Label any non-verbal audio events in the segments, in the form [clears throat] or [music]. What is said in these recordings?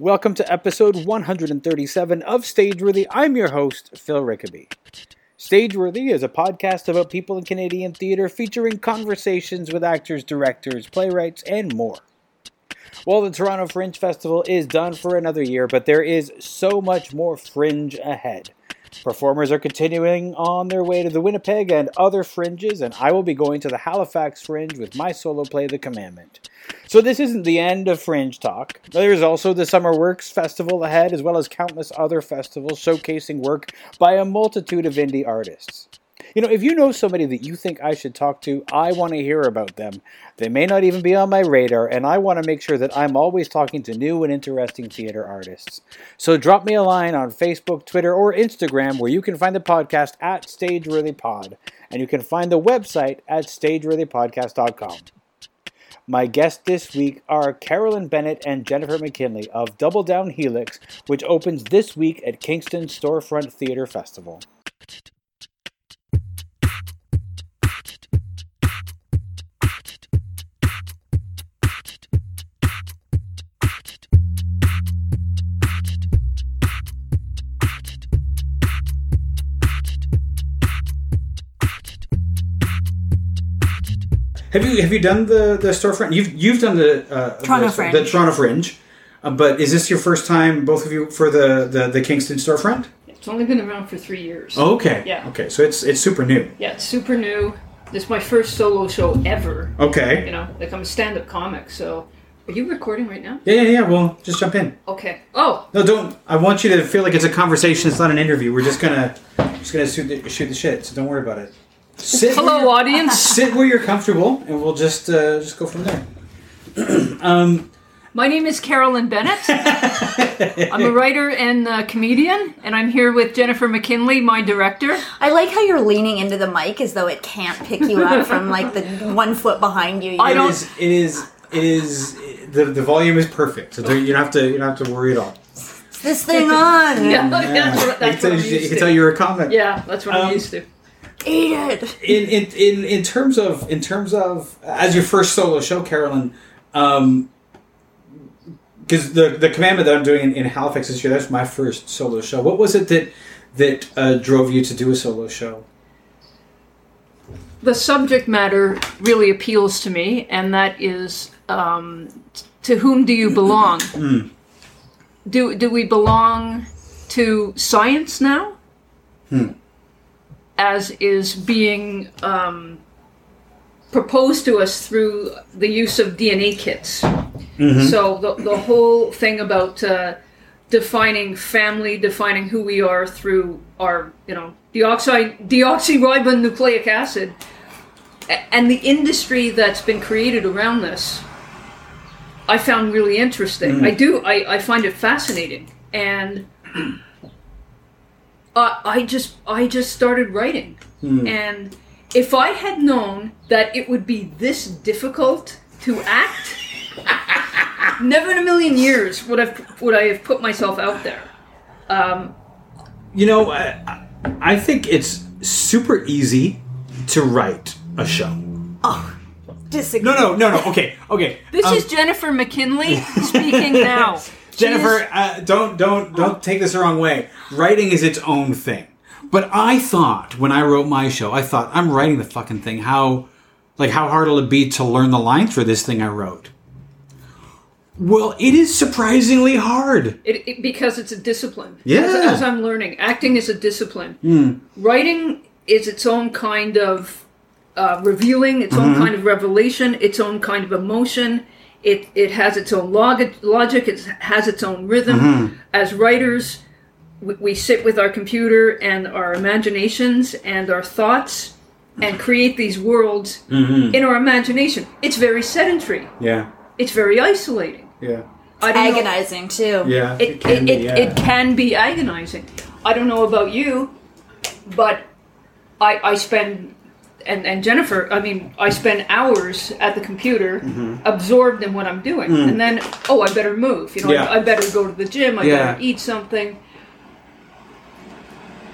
Welcome to episode 137 of Stageworthy. I'm your host, Phil Rickaby. Stageworthy is a podcast about people in Canadian theatre featuring conversations with actors, directors, playwrights, and more. Well, the Toronto Fringe Festival is done for another year, but there is so much more fringe ahead. Performers are continuing on their way to the Winnipeg and other fringes, and I will be going to the Halifax Fringe with my solo play, The Commandment. So, this isn't the end of Fringe Talk. There is also the Summer Works Festival ahead, as well as countless other festivals showcasing work by a multitude of indie artists. You know, if you know somebody that you think I should talk to, I want to hear about them. They may not even be on my radar, and I want to make sure that I'm always talking to new and interesting theater artists. So drop me a line on Facebook, Twitter, or Instagram where you can find the podcast at StageworthyPod, and you can find the website at StageworthyPodcast.com. My guests this week are Carolyn Bennett and Jennifer McKinley of Double Down Helix, which opens this week at Kingston Storefront Theatre Festival. Have you have you done the the storefront? You've you've done the uh, Toronto the, Fringe. the Toronto Fringe, uh, but is this your first time, both of you, for the the, the Kingston storefront? It's only been around for three years. Okay. Yeah. Okay, so it's it's super new. Yeah, it's super new. This is my first solo show ever. Okay. You know, like I'm a stand-up comic. So, are you recording right now? Yeah, yeah, yeah. Well, just jump in. Okay. Oh, No, don't. I want you to feel like it's a conversation. It's not an interview. We're just gonna just gonna shoot the, shoot the shit. So don't worry about it. Sit where hello, you're- audience. [laughs] Sit where you're comfortable, and we'll just uh, just go from there. [clears throat] um, My name is Carolyn Bennett. [laughs] I'm a writer and uh comedian, and I'm here with Jennifer McKinley, my director. I like how you're leaning into the mic as though it can't pick you up from like the one foot behind you. I it don't- is. It is. It is. The, the volume is perfect, so there- you don't have to. You don't have to worry at all. Is this thing on? [laughs] Yeah, that's what, that's you what I'm can, tell, you used can to. tell you're a comic. Yeah, that's what Um, I'm used to. Eat it. in, in in in terms of in terms of as your first solo show, Carolyn, um, because the the commandment that I'm doing in, in Halifax this year, that's my first solo show. What was it that that uh, drove you to do a solo show? the subject matter really appeals to me, and that is um, to whom do you belong? [clears throat] Do do we belong to science now, as is being um, proposed to us through the use of DNA kits? So the the whole thing about uh, defining family, defining who we are through our, you know, deoxy deoxyribonucleic acid, and the industry that's been created around this, I found really interesting. I do. I, I find it fascinating, and I I just I just started writing, and if I had known that it would be this difficult to act. [laughs] Never in a million years would have would I have put myself out there. Um, You know, I, I think it's super easy to write a show. Oh, Disagree. No, no, no, no. Okay, okay. this Um, is Jennifer McKinley [laughs] speaking now. Jennifer, uh, don't don't don't take this the wrong way. Writing is its own thing. But I thought when I wrote my show, I thought I'm writing the fucking thing. How like how hard will it be to learn the lines for this thing I wrote? Well, it is surprisingly hard. It, it, because it's a discipline. Yeah. As, as I'm learning, acting is a discipline. Writing is its own kind of uh, revealing, its own kind of revelation, its own kind of emotion. It it has its own log- logic. It has its own rhythm. Mm-hmm. As writers, we, we sit with our computer and our imaginations and our thoughts and create these worlds mm-hmm. in our imagination. It's very sedentary. Yeah, It's very isolating. yeah, I don't know- Agonizing too. yeah. it, it, can it, be, it, can be agonizing. I don't know about you, but I, I spend, and, and Jennifer, I mean, I spend hours at the computer Mm-hmm. absorbed in what I'm doing. And then, oh, I better move. You know, Mm. Yeah. I, I better go to the gym, I Yeah. better eat something.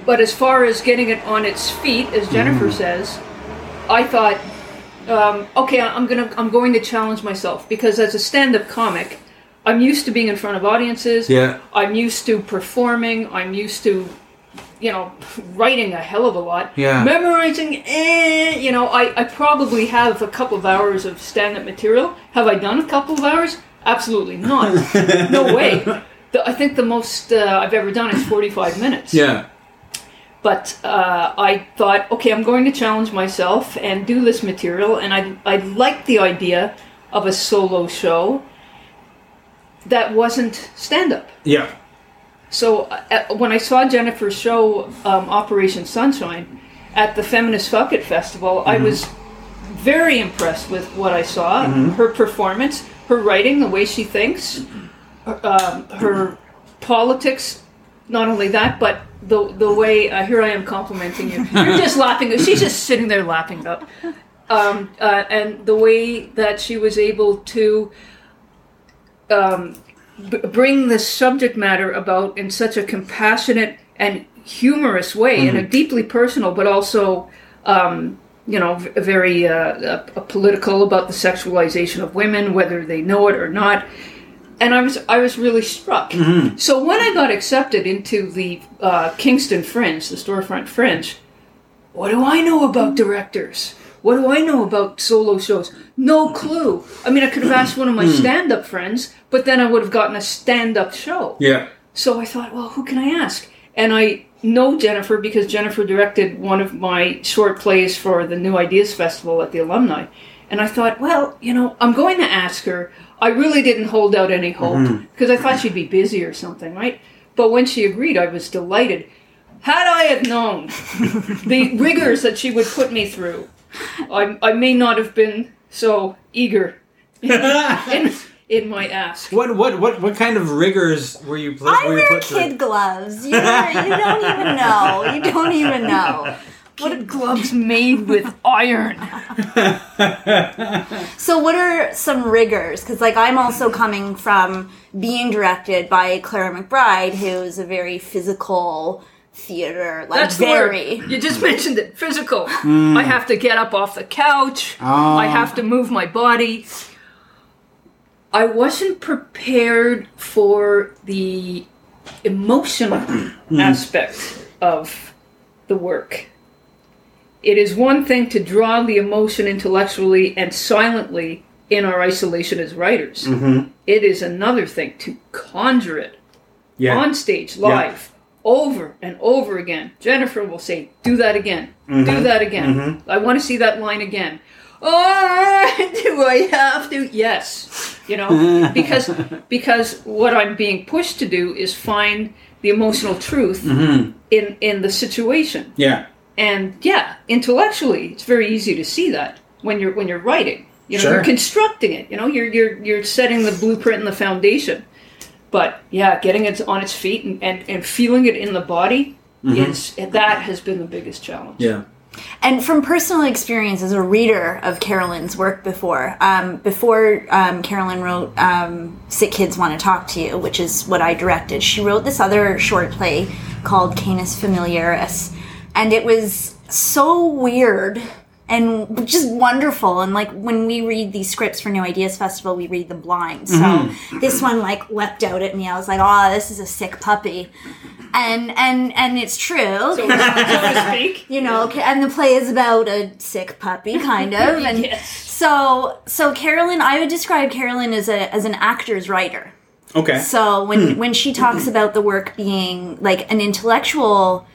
But as far as getting it on its feet, as Jennifer Mm-hmm. says, I thought, um, okay, I'm gonna, I'm going to challenge myself because as a stand-up comic, I'm used to being in front of audiences. Yeah. I'm used to performing. I'm used to, you know, writing a hell of a lot. Yeah. Memorizing, eh, you know, I, I probably have a couple of hours of stand up material. Have I done a couple of hours? Absolutely not. [laughs] no way. The, I think the most uh, I've ever done is 45 minutes. Yeah. But uh, I thought, okay, I'm going to challenge myself and do this material, and I I liked the idea of a solo show that wasn't stand up. Yeah. So uh, when I saw Jennifer's show, um, Operation Sunshine, at the Feminist Fuck It Festival, I was very impressed with what I saw. Her performance, her writing, the way she thinks, um, her politics. Not only that, but the the way uh, here I am complimenting you. You're [laughs] just laughing. She's just sitting there laughing up. Um, uh, and the way that she was able to um, b- bring the subject matter about in such a compassionate and humorous way, in a deeply personal, but also, um, you know, v- very uh, uh, political about the sexualization of women, whether they know it or not. And I was I was really struck. So when I got accepted into the uh, Kingston Fringe, the storefront Fringe, what do I know about directors? What do I know about solo shows? No clue. I mean, I could have asked one of my hmm. stand up friends, but then I would have gotten a stand up show. Yeah. So I thought, well, who can I ask? And I know Jennifer because Jennifer directed one of my short plays for the New Ideas Festival at the alumni. And I thought, well, you know, I'm going to ask her. I really didn't hold out any hope mm-hmm. because I thought she'd be busy or something, right? But when she agreed, I was delighted. Had I had known [laughs] the rigors that she would put me through, I, I may not have been so eager [laughs] in, in my ask. What what what what kind of rigors were you put? I were you wear put through? kid gloves. You, you don't even know. You don't even know. [laughs] What are gloves made with iron? [laughs] So, what are some rigors? Because, like, I'm also coming from being directed by Clara McBride, who's a very physical theater, like That's the very. word. You just [laughs] mentioned it. Physical. Hmm. I have to get up off the couch. Oh. I have to move my body. I wasn't prepared for the emotional hmm. aspect of the work. It is one thing to draw the emotion intellectually and silently in our isolation as writers. Mm-hmm. It is another thing to conjure it Yeah. on stage live over and over again. Jennifer will say, "Do that again. Do mm-hmm. that again. Mm-hmm. I want to see that line again." Oh, [laughs] do I have to? Yes. You know, [laughs] because because what I'm being pushed to do is find the emotional truth mm-hmm. in in the situation. yeah. And yeah, intellectually, it's very easy to see that when you're when you're writing. You know, Sure. you're constructing it. You know, you're you're you're setting the blueprint and the foundation. But yeah, getting it on its feet and, and, and feeling it in the body is that has been the biggest challenge. Yeah. And from personal experience as a reader of Carolyn's work before, um, before um, Carolyn wrote um, Sick Kids Want to Talk to You, which is what I directed, she wrote this other short play called Canis Familiaris. And it was so weird and just wonderful. And like when we read these scripts for New Ideas Festival, we read them blind. So mm-hmm. this one like leapt out at me. I was like, oh, this is a sick puppy. And and and it's true So, so to speak. [laughs] you know, ca- and the play is about a sick puppy, kind of. [laughs] And Yes. so, so Carolyn, I would describe Carolyn as a as an actor's writer. Okay. So when hmm. when she talks hmm. about the work being like an intellectual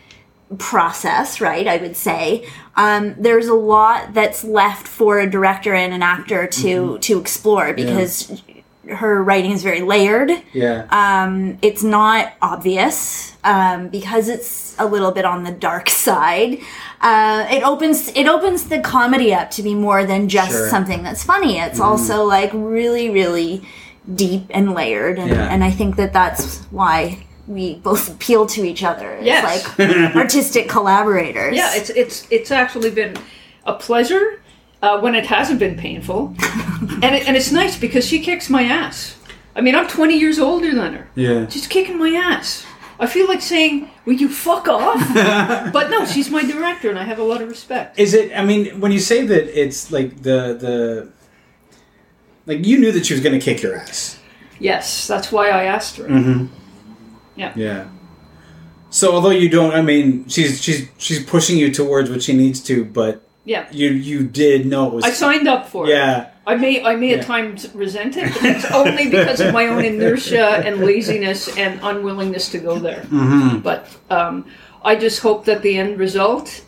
process, right? I would say um, there's a lot that's left for a director and an actor to to explore because her writing is very layered yeah. um, it's not obvious um, because it's a little bit on the dark [laughs] side. Uh, it opens it opens the comedy up to be more than just Sure. something that's funny. It's also like really really deep and layered, and, Yeah. and I think that that's why we both appeal to each other as Yes. like [laughs] artistic collaborators. Yeah, it's it's it's actually been a pleasure uh, when it hasn't been painful, [laughs] and it, and it's nice because she kicks my ass. I mean, I'm 20 years older than her. Yeah. She's kicking my ass. I feel like saying, "Will you fuck off?" [laughs] but no, she's my director, and I have a lot of respect. Is it? I mean, when you say that, it's like the the like you knew that she was going to kick your ass. Yes, that's why I asked her. Mm-hmm. Yeah. Yeah. So although you don't, I mean, she's she's she's pushing you towards what she needs to, but Yeah. you you did know it was. I signed up for it. yeah. I may I may Yeah. at times resent it, but it's only because of my own inertia and laziness and unwillingness to go there. Mm-hmm. But um, I just hope that the end result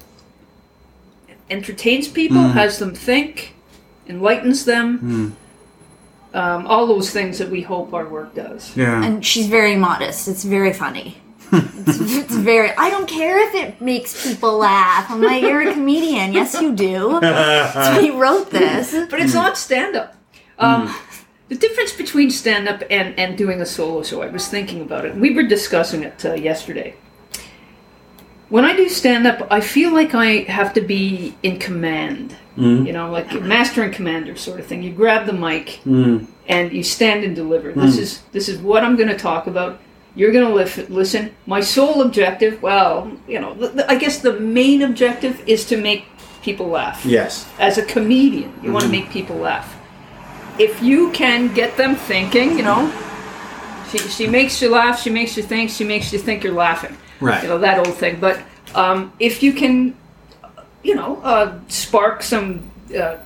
entertains people, Mm. has them think, enlightens them. Um, all those things that we hope our work does. Yeah. And she's very modest. It's very funny. it's, [laughs] it's very. I don't care if it makes people laugh. I'm like, you're a comedian. Yes, you do. So he wrote this. But it's not stand up. Um, The difference between stand up and, and doing a solo show, I was thinking about it. We were discussing it uh, yesterday. When I do stand up, I feel like I have to be in command. Mm. You know, like master and commander sort of thing. You grab the mic mm. and you stand and deliver. This mm. is this is what I'm going to talk about. You're going to lif- listen. My sole objective, well, you know, the, the, I guess the main objective is to make people laugh Yes. as a comedian, you want to make people laugh. If you can get them thinking, you know, she, she makes you laugh, she makes you think, she makes you think you're laughing. Right. You know, that old thing. But um, if you can, you know, uh, spark some. Uh,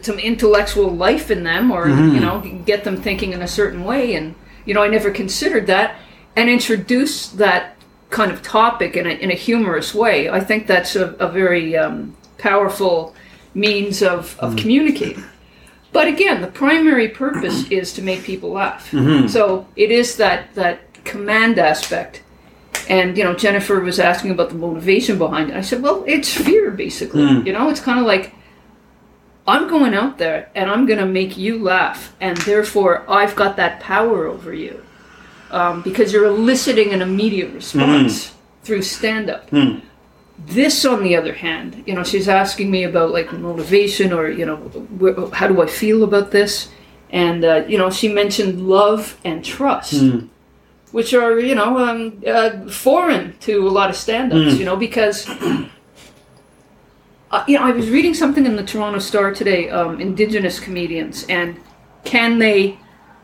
some intellectual life in them or you know get them thinking in a certain way. And you know i never considered that and introduce that kind of topic in a, in a humorous way. I think that's a, a very um, powerful means of, of communicating. But again the primary purpose is to make people laugh. So it is that that command aspect and you know jennifer was asking about the motivation behind it. I said well it's fear basically. You know it's kind of like I'm going out there and I'm going to make you laugh, and therefore I've got that power over you. Um, because you're eliciting an immediate response through stand up. This, on the other hand, you know, she's asking me about like motivation or, you know, wh- how do I feel about this? And, uh, you know, she mentioned love and trust. Which are, you know, um, uh, foreign to a lot of stand ups, you know, because uh, you know, I was reading something in the Toronto Star today, um, Indigenous comedians, and can they,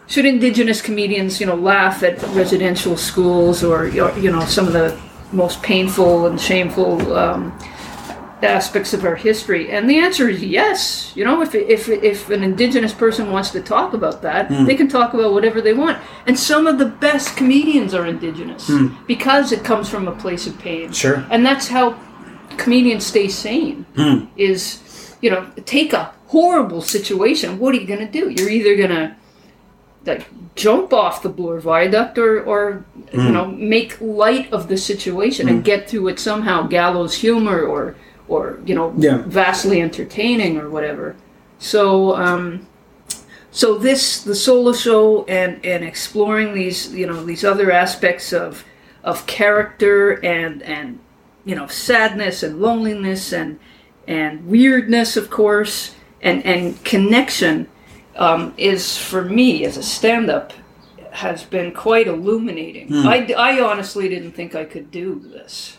should Indigenous comedians, you know, laugh at residential schools or, you know, some of the most painful and shameful um, aspects of our history? And the answer is yes. You know, if, if, if an Indigenous person wants to talk about that, hmm. they can talk about whatever they want. And some of the best comedians are Indigenous hmm. because it comes from a place of pain. Sure. And that's how comedians stay sane hmm. is you know take a horrible situation what are you going to do you're either going to like jump off the Bloor Viaduct or or you know make light of the situation and get through it somehow gallows humor or or you know Yeah. vastly entertaining or whatever. So um so this the solo show and and exploring these you know these other aspects of of character and and you know sadness and loneliness and and weirdness of course and and connection um, is for me as a stand-up has been quite illuminating. I, I honestly didn't think i could do this.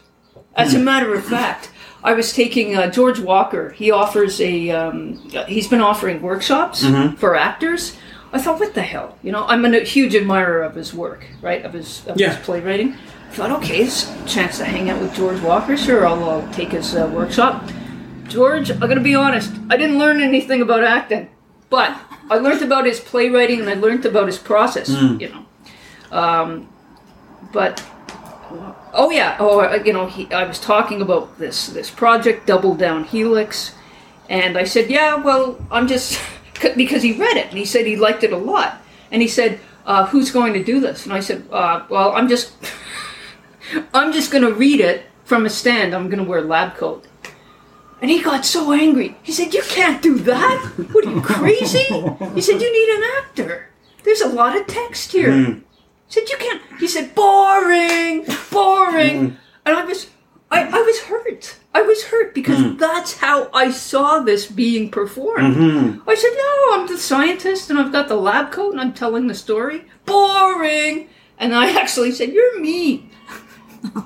As a matter of fact i was taking uh, george walker he offers a um, he's been offering workshops for actors i thought what the hell you know i'm a huge admirer of his work right of his of Yeah. his playwriting I thought, okay, it's a chance to hang out with George Walker. Sure, I'll, I'll take his uh, workshop. George, I'm gonna be honest. I didn't learn anything about acting, but I learned about his playwriting and I learned about his process. You know, um, but oh yeah, oh you know, he, I was talking about this this project, Double Down Helix, and I said, yeah, well, I'm just [laughs] because he read it and he said he liked it a lot, and he said, uh, who's going to do this? And I said, uh, well, I'm just. [laughs] I'm just going to read it from a stand. I'm going to wear a lab coat. And he got so angry. He said, You can't do that. What are you, crazy? [laughs] He said, You need an actor. There's a lot of text here. He said, You can't. He said, Boring, boring. Mm-hmm. And I was. I, I was hurt. I was hurt because mm. that's how I saw this being performed. Mm-hmm. I said, No, I'm the scientist and I've got the lab coat and I'm telling the story. Boring. And I actually said, You're mean.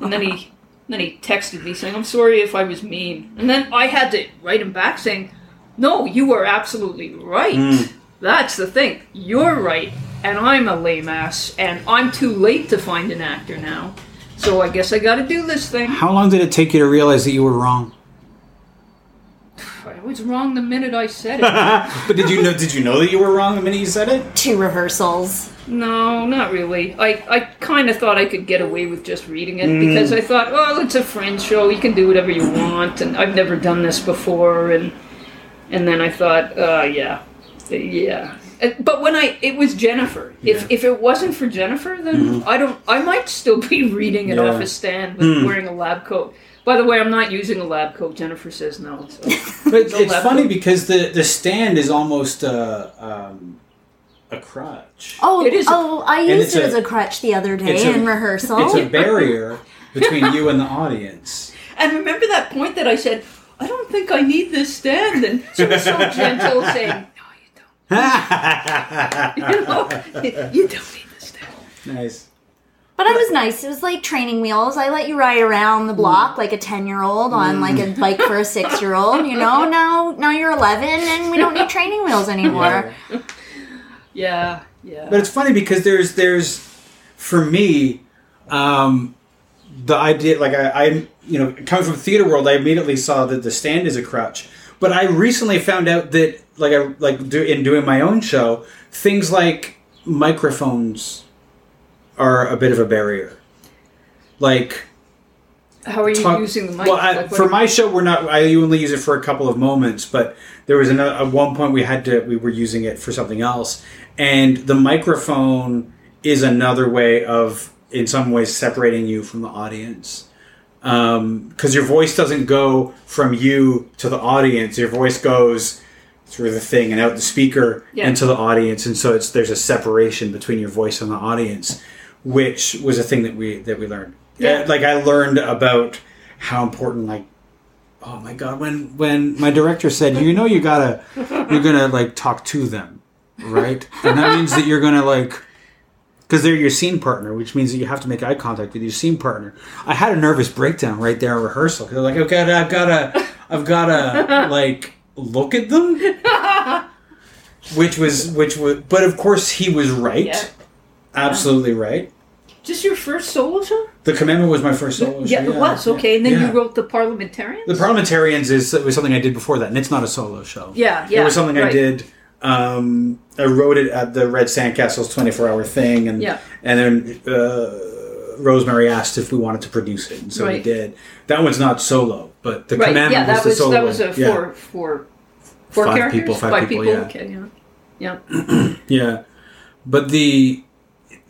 And then he then he texted me saying, I'm sorry if I was mean. And then I had to write him back saying, No, you are absolutely right. Mm. That's the thing. You're right. And I'm a lame ass, and I'm too late to find an actor now. So I guess I got to do this thing. How long did it take you to realize that you were wrong? I was wrong the minute I said it. [laughs] [laughs] But did you know? Did you know that you were wrong the minute you said it? Two rehearsals. no, not really. I, I kind of thought I could get away with just reading it because I thought, well, it's a Fringe show. You can do whatever you want, and I've never done this before. And and then I thought, uh, yeah, yeah. Uh, But when I, it was Jennifer. Yeah. If if it wasn't for Jennifer, then I don't. I might still be [laughs] reading it Yeah. off a stand with wearing a lab coat. By the way, I'm not using a lab coat. Jennifer says no. So. [laughs] But it's, No it's funny coat. because the the stand is almost uh, um, a crutch. Oh, It is a- oh, I used it a- as a crutch the other day it's a- in rehearsal. It's a [laughs] barrier between you and the audience. And remember that point that I said, I don't think I need this stand, and she was so gentle, saying, No, you don't. Know, [laughs] you don't need this stand. nice. But it was nice. It was like training wheels. I let you ride around the block like a ten year old on like a bike for a six year old. You know, [laughs] now now you're eleven and we don't need training wheels anymore. Yeah, yeah. But it's funny because there's there's for me, um, the idea like I, I you know coming from theater world, I immediately saw that the stand is a crutch. But I recently found out that like I like do, in doing my own show, things like microphones are a bit of a barrier. Like How are you talk- using the mic? Well, I, Like, for my show, we're not. I only use it for a couple of moments, but there was another, at one point we had to. We were using it for something else, and the microphone is another way of, in some ways, separating you from the audience. Because your voice doesn't go from you to the audience. Your voice goes through the thing and out the speaker Yeah. into the audience, and so it's there's a separation between your voice and the audience, which was a thing that we that we learned. Yeah. Uh, like I learned about how important like oh my god when when my director said you know you gotta you're gonna like talk to them right and that means that you're gonna like because they're your scene partner which means that you have to make eye contact with your scene partner i had a nervous breakdown right there in rehearsal because like okay i've gotta i've [laughs] gotta like look at them [laughs] which was which was but of course he was right Yeah. absolutely right Just your first solo show? the commandment was my first solo yeah, show, it was. Okay, and then Yeah. you wrote The Parliamentarians? The Parliamentarians is was something I did before that, and it's not a solo show. Yeah, yeah. it was something I did. Um, I wrote it at the Red Sandcastle's twenty four hour thing, and Yeah. and then uh, Rosemary asked if we wanted to produce it, and so we did. That one's not solo, but the Right, commandment yeah, that was the solo. that was a. Yeah. four, four, four Five characters? people, five people, yeah. Okay, yeah. Yeah. [clears throat] Yeah, but the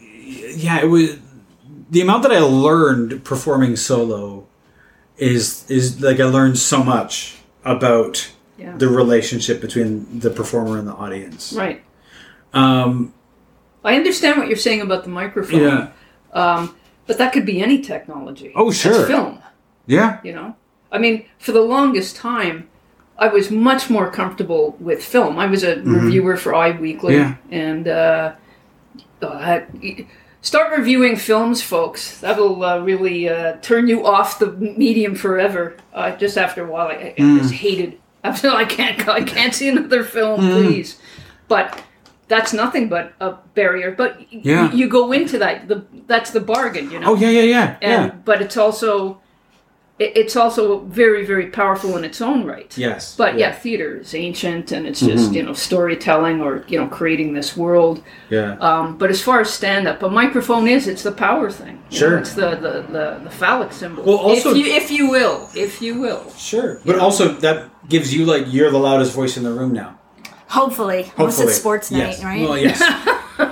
yeah, it was the amount that I learned performing solo is is like I learned so much about Yeah. the relationship between the performer and the audience. Right. Um, I understand what you're saying about the microphone. yeah, Um, but that could be any technology. Oh, That's sure. film, yeah, you know? I mean, for the longest time, I was much more comfortable with film. I was a reviewer for Eye Weekly. Yeah. And uh, uh, start reviewing films, folks. That'll uh, really uh, turn you off the medium forever. Uh, just after a while, I, I just hated. [laughs] After I can't, I can't see another film, hmm. please. But that's nothing but a barrier. But y- Yeah. you go into that. The that's the bargain, you know. oh yeah, yeah, yeah, And yeah. but it's also it's also very very powerful in its own right. Yes, But yeah, theater is ancient and it's just Mm-hmm. you know storytelling or you know creating this world. yeah, Um, but as far as stand up, a microphone is it's the power thing. you Sure. know, it's the, the, the, the phallic symbol. Well, also- if you if you will, if you will. sure. But also that gives you like you're the loudest voice in the room now. Hopefully, unless Hopefully, it's sports night, yes. right? Well, yes. [laughs]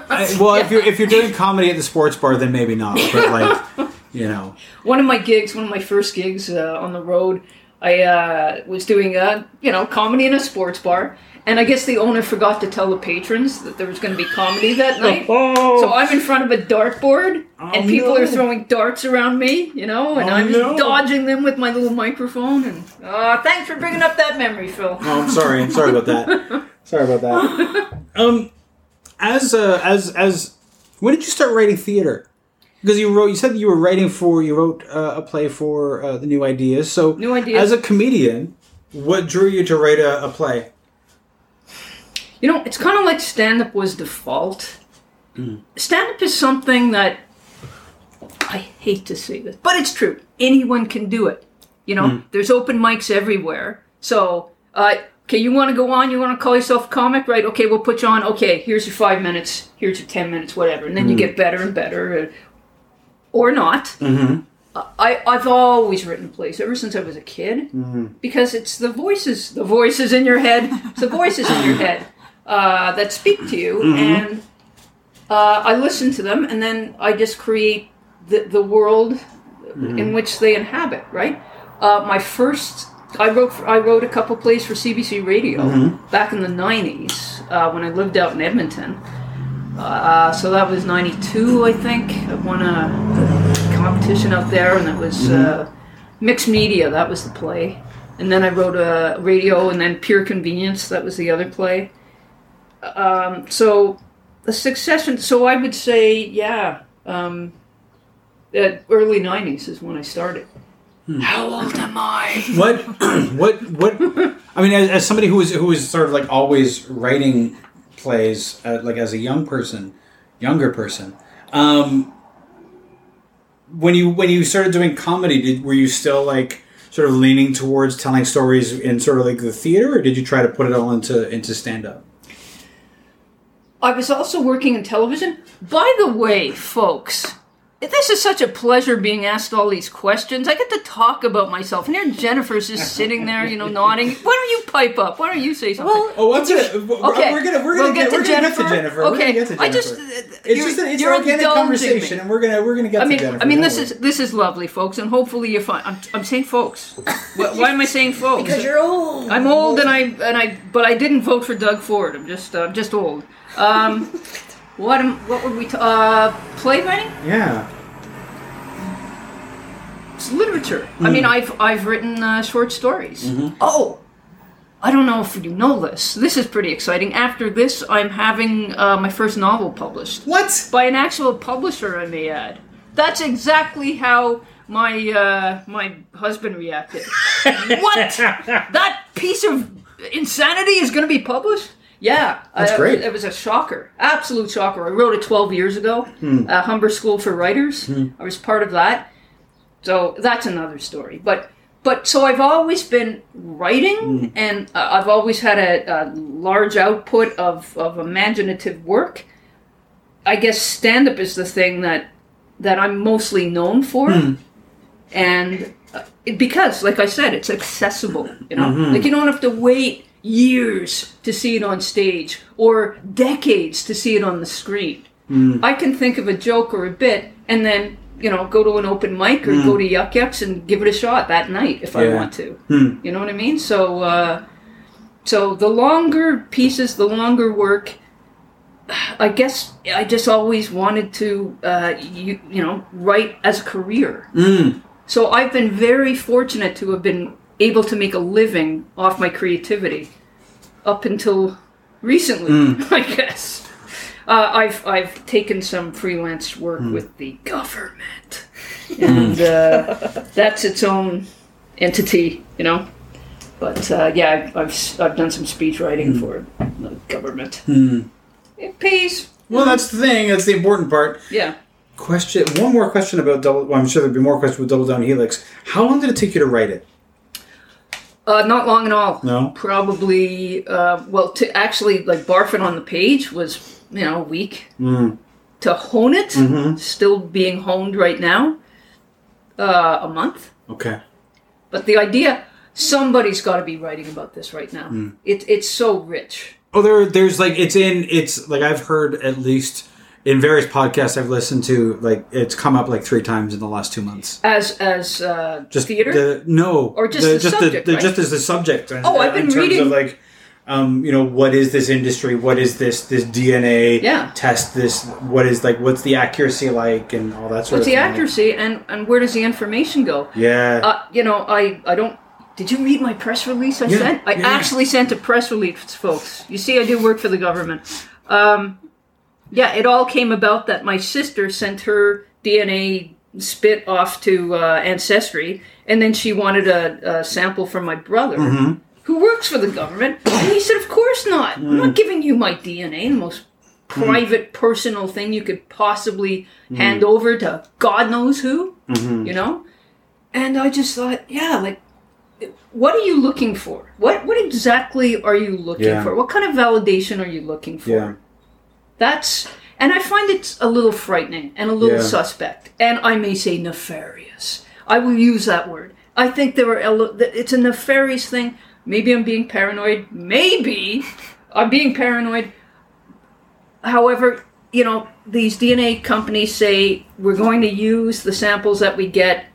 I- well, if you're if you're [laughs] doing comedy at the sports bar, then maybe not. But like, [laughs] you know, one of my gigs, one of my first gigs uh, on the road, I uh, was doing a you know comedy in a sports bar, and I guess the owner forgot to tell the patrons that there was going to be comedy that night. Oh. So I'm in front of a dartboard, and people no. are throwing darts around me, you know, and Oh, I'm no. dodging them with my little microphone. And uh, thanks for bringing up that memory, Phil. Oh, I'm sorry. I'm sorry about that. [laughs] Sorry about that. Um, as uh, as as when did you start writing theater? Because you wrote, you said that you were writing for, you wrote uh, a play for uh, the New Ideas. So, New Ideas. As a comedian, what drew you to write a, a play? You know, it's kind of like stand up was default. stand up is something that I hate to say this, but it's true. Anyone can do it. You know, there's open mics everywhere. So, uh, okay, you want to go on? You want to call yourself a comic, right? Okay, we'll put you on. Okay, here's your five minutes. Here's your ten minutes, whatever, and then you get better and better, or not. I, I've always written plays ever since I was a kid because it's the voices, the voices in your head, it's the voices in your head uh, that speak to you, and uh, I listen to them, and then I just create the, the world in which they inhabit. Right. Uh, my first, I wrote I wrote a couple plays for CBC Radio back in the '90s uh, when I lived out in Edmonton. Uh, so that was '92, I think. I won a competition out there, and that was uh, mixed media. That was the play. And then I wrote a radio, and then Pure Convenience. That was the other play. Um, so the succession. So I would say, yeah, um, uh, early '90s is when I started. How old am I? [laughs] What, [clears throat] what, what? I mean, as, as somebody who was who was sort of like always writing plays, uh, like as a young person, younger person, um, when you when you started doing comedy, did were you still like sort of leaning towards telling stories in sort of like the theater, or did you try to put it all into into stand up? I was also working in television. By the way, folks, this is such a pleasure being asked all these questions. I get to talk about myself, and here Jennifer's just [laughs] sitting there, you know, nodding. Why don't you pipe up? Why don't you say something? Well, Oh, what's it? Okay, We're gonna we're we'll gonna get get, to we're gonna get to Jennifer. Jennifer. We're Okay, gonna get to I just- uh, it's you're- just an it's you're an organic conversation, me. and we're gonna we're gonna get I to Jennifer. I mean, this is this is lovely, folks, and hopefully you're fine. I'm, I'm saying folks. why, why am I saying folks? because you're old. I'm old and I and I, but I didn't vote for Doug Ford. I'm just uh, just old. Um, [laughs] what am, what would we t- uh playwriting? yeah. It's literature. I mean, I've I've written uh, short stories. Oh, I don't know if you know this. This is pretty exciting. After this, I'm having uh, my first novel published What? by an actual publisher. I may add. That's exactly how my uh, my husband reacted. [laughs] what? That piece of insanity is going to be published? Yeah, That's uh, great. It was a shocker, absolute shocker. I wrote it 12 years ago. Uh, Humber School for Writers. I was part of that. So that's another story. But but so I've always been writing, and uh, I've always had a, a large output of, of imaginative work. I guess stand up is the thing that that I'm mostly known for, and uh, it, because, like I said, it's accessible. You know, like you don't have to wait years to see it on stage or decades to see it on the screen. I can think of a joke or a bit, and then you know go to an open mic or go to Yuk Yuk's and give it a shot that night if I want to. You know what I mean? So. Uh, so the longer pieces, the longer work. I guess I just always wanted to, uh, you, you know, write as a career. So I've been very fortunate to have been able to make a living off my creativity up until recently, [laughs] I guess. Uh, I've I've taken some freelance work with the government, and uh, that's its own entity, you know. But uh, yeah, I've, I've I've done some speech writing for the government. It pays. Well, that's the thing. That's the important part. Yeah. Question. One more question about double. Well, I'm sure there'd be more questions with Double Down Helix. How long did it take you to write it? Uh, not long at all. No? Probably, uh, well, to actually like barf it on the page was, you know, a week. Mm. To hone it, Mm-hmm. still being honed right now, uh, a month. Okay. But the idea, somebody's got to be writing about this right now. Mm. It, it's so rich. Oh, there, there's like it's in it's like I've heard at least in various podcasts I've listened to like it's come up like three times in the last two months. As as uh, Just theater. the no Or just the subject, the, right? just as the subject. Oh, I've been in terms reading- of like. Um, you know what is this industry? What is this this DNA Yeah. test? This what is like? What's the accuracy like and all that sort What's of What's the accuracy and and where does the information go? Yeah. Uh, you know, I I don't. Did you read my press release I Yeah, sent? I yeah. actually sent a press release, folks. You see, I do work for the government. Um, yeah, it all came about that my sister sent her DNA spit off to uh, Ancestry, and then she wanted a, a sample from my brother, Mm-hmm. who works for the government. And he said, "Of course not. I'm Mm. not giving you my DNA, the most private, personal thing you could possibly hand over to God knows who, you know? And I just thought, yeah, like, what are you looking for? What what exactly are you looking Yeah. for? What kind of validation are you looking for? Yeah. That's and I find it a little frightening and a little Yeah. suspect, and I may say nefarious. I will use that word. I think there are it's a nefarious thing. Maybe I'm being paranoid. Maybe I'm being paranoid. However, you know these DNA companies say we're going to use the samples that we get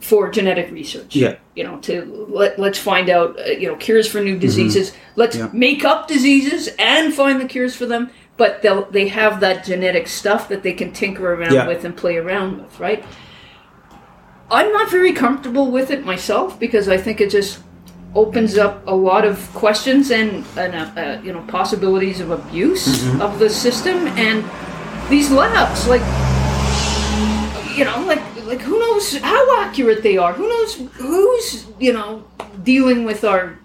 for genetic research. Yeah. You know, to let, let's find out, uh, you know, cures for new diseases. Let's Yeah. make up diseases and find the cures for them. But they'll they have that genetic stuff that they can tinker around Yeah. with and play around with, right? I'm not very comfortable with it myself because I think it just opens up a lot of questions and, and uh, uh, you know possibilities of abuse Mm-hmm. of the system and these labs like you know like like who knows how accurate they are who knows who's you know dealing with our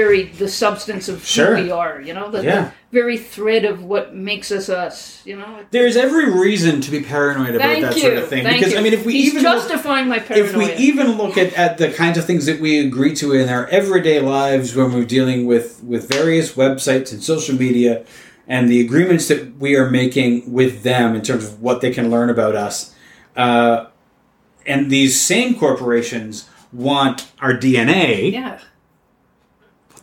very the substance of Sure. who we are you know the, Yeah. the very thread of what makes us us you know There's every reason to be paranoid about thank that you sort of thing. thank because you. I mean, if we He's even look, justifying my paranoia if we even look at, at the kinds of things that we agree to in our everyday lives when we're dealing with with various websites and social media, and the agreements that we are making with them in terms of what they can learn about us, uh, and these same corporations want our DNA. yeah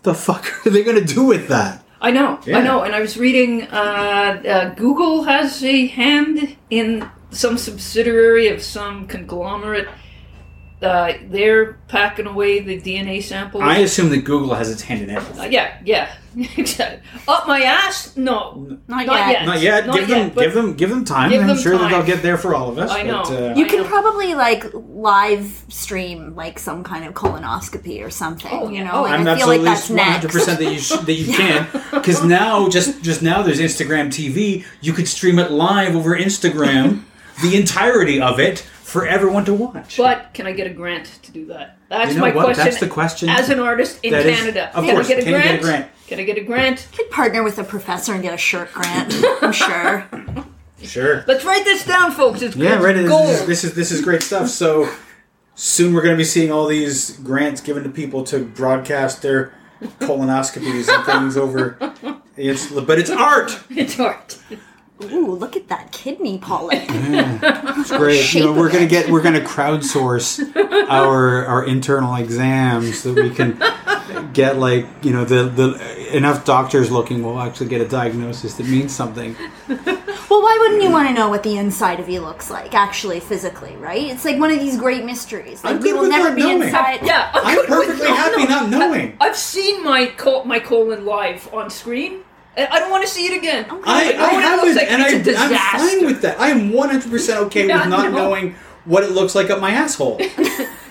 the fuck are they going to do with that? I know, Yeah. I know, and I was reading. Uh, uh, Google has a hand in some subsidiary of some conglomerate. Uh, they're packing away the DNA samples. I assume that Google has its hand in everything. Uh, yeah, yeah, exactly. [laughs] Up my ass? No, Not, Not yet. yet. Not yet. Not give yet, them, give them, give them time. Give I'm them sure that they'll get there for all of us. I know. But, uh, You can know. probably like live stream like some kind of colonoscopy or something. Oh, you know, Oh, like, I'm I feel like absolutely that's one hundred next. percent that you sh- that you [laughs] can because now just just now there's Instagram TV. You could stream it live over Instagram, the entirety of it for everyone to watch. but can I get a grant to do that? That's You know my what? question. That's the question. As an artist in That is- Canada, of can course. I get a Can you grant? get a grant? Can I get a grant? could partner with a professor and get a shirt grant. I'm [laughs] sure. sure. Let's write this down, folks. It's Yeah, it's right. This gold. is, this is this is great stuff. So soon we're going to be seeing all these grants given to people to broadcast their colonoscopies and things over. [laughs] It's but it's art. It's art. Ooh, look at that kidney pollen. [laughs] It's great. You know, we're gonna get we're gonna crowdsource our our internal exams so that we can get like you know the the enough doctors looking will actually get a diagnosis that means something. Well, why wouldn't you want to know what the inside of you looks like, actually, physically, right? It's like one of these great mysteries. Like I'm we will never be knowing. inside. Yeah, I'm good with- perfectly happy not knowing. I've seen my col- my colon live on screen. And I don't want to see it again. I, know I what it haven't, looks like. and I, It's a I'm fine with that. I am 100 percent okay [laughs] Yeah, with not I know. knowing what it looks like up my asshole. [laughs]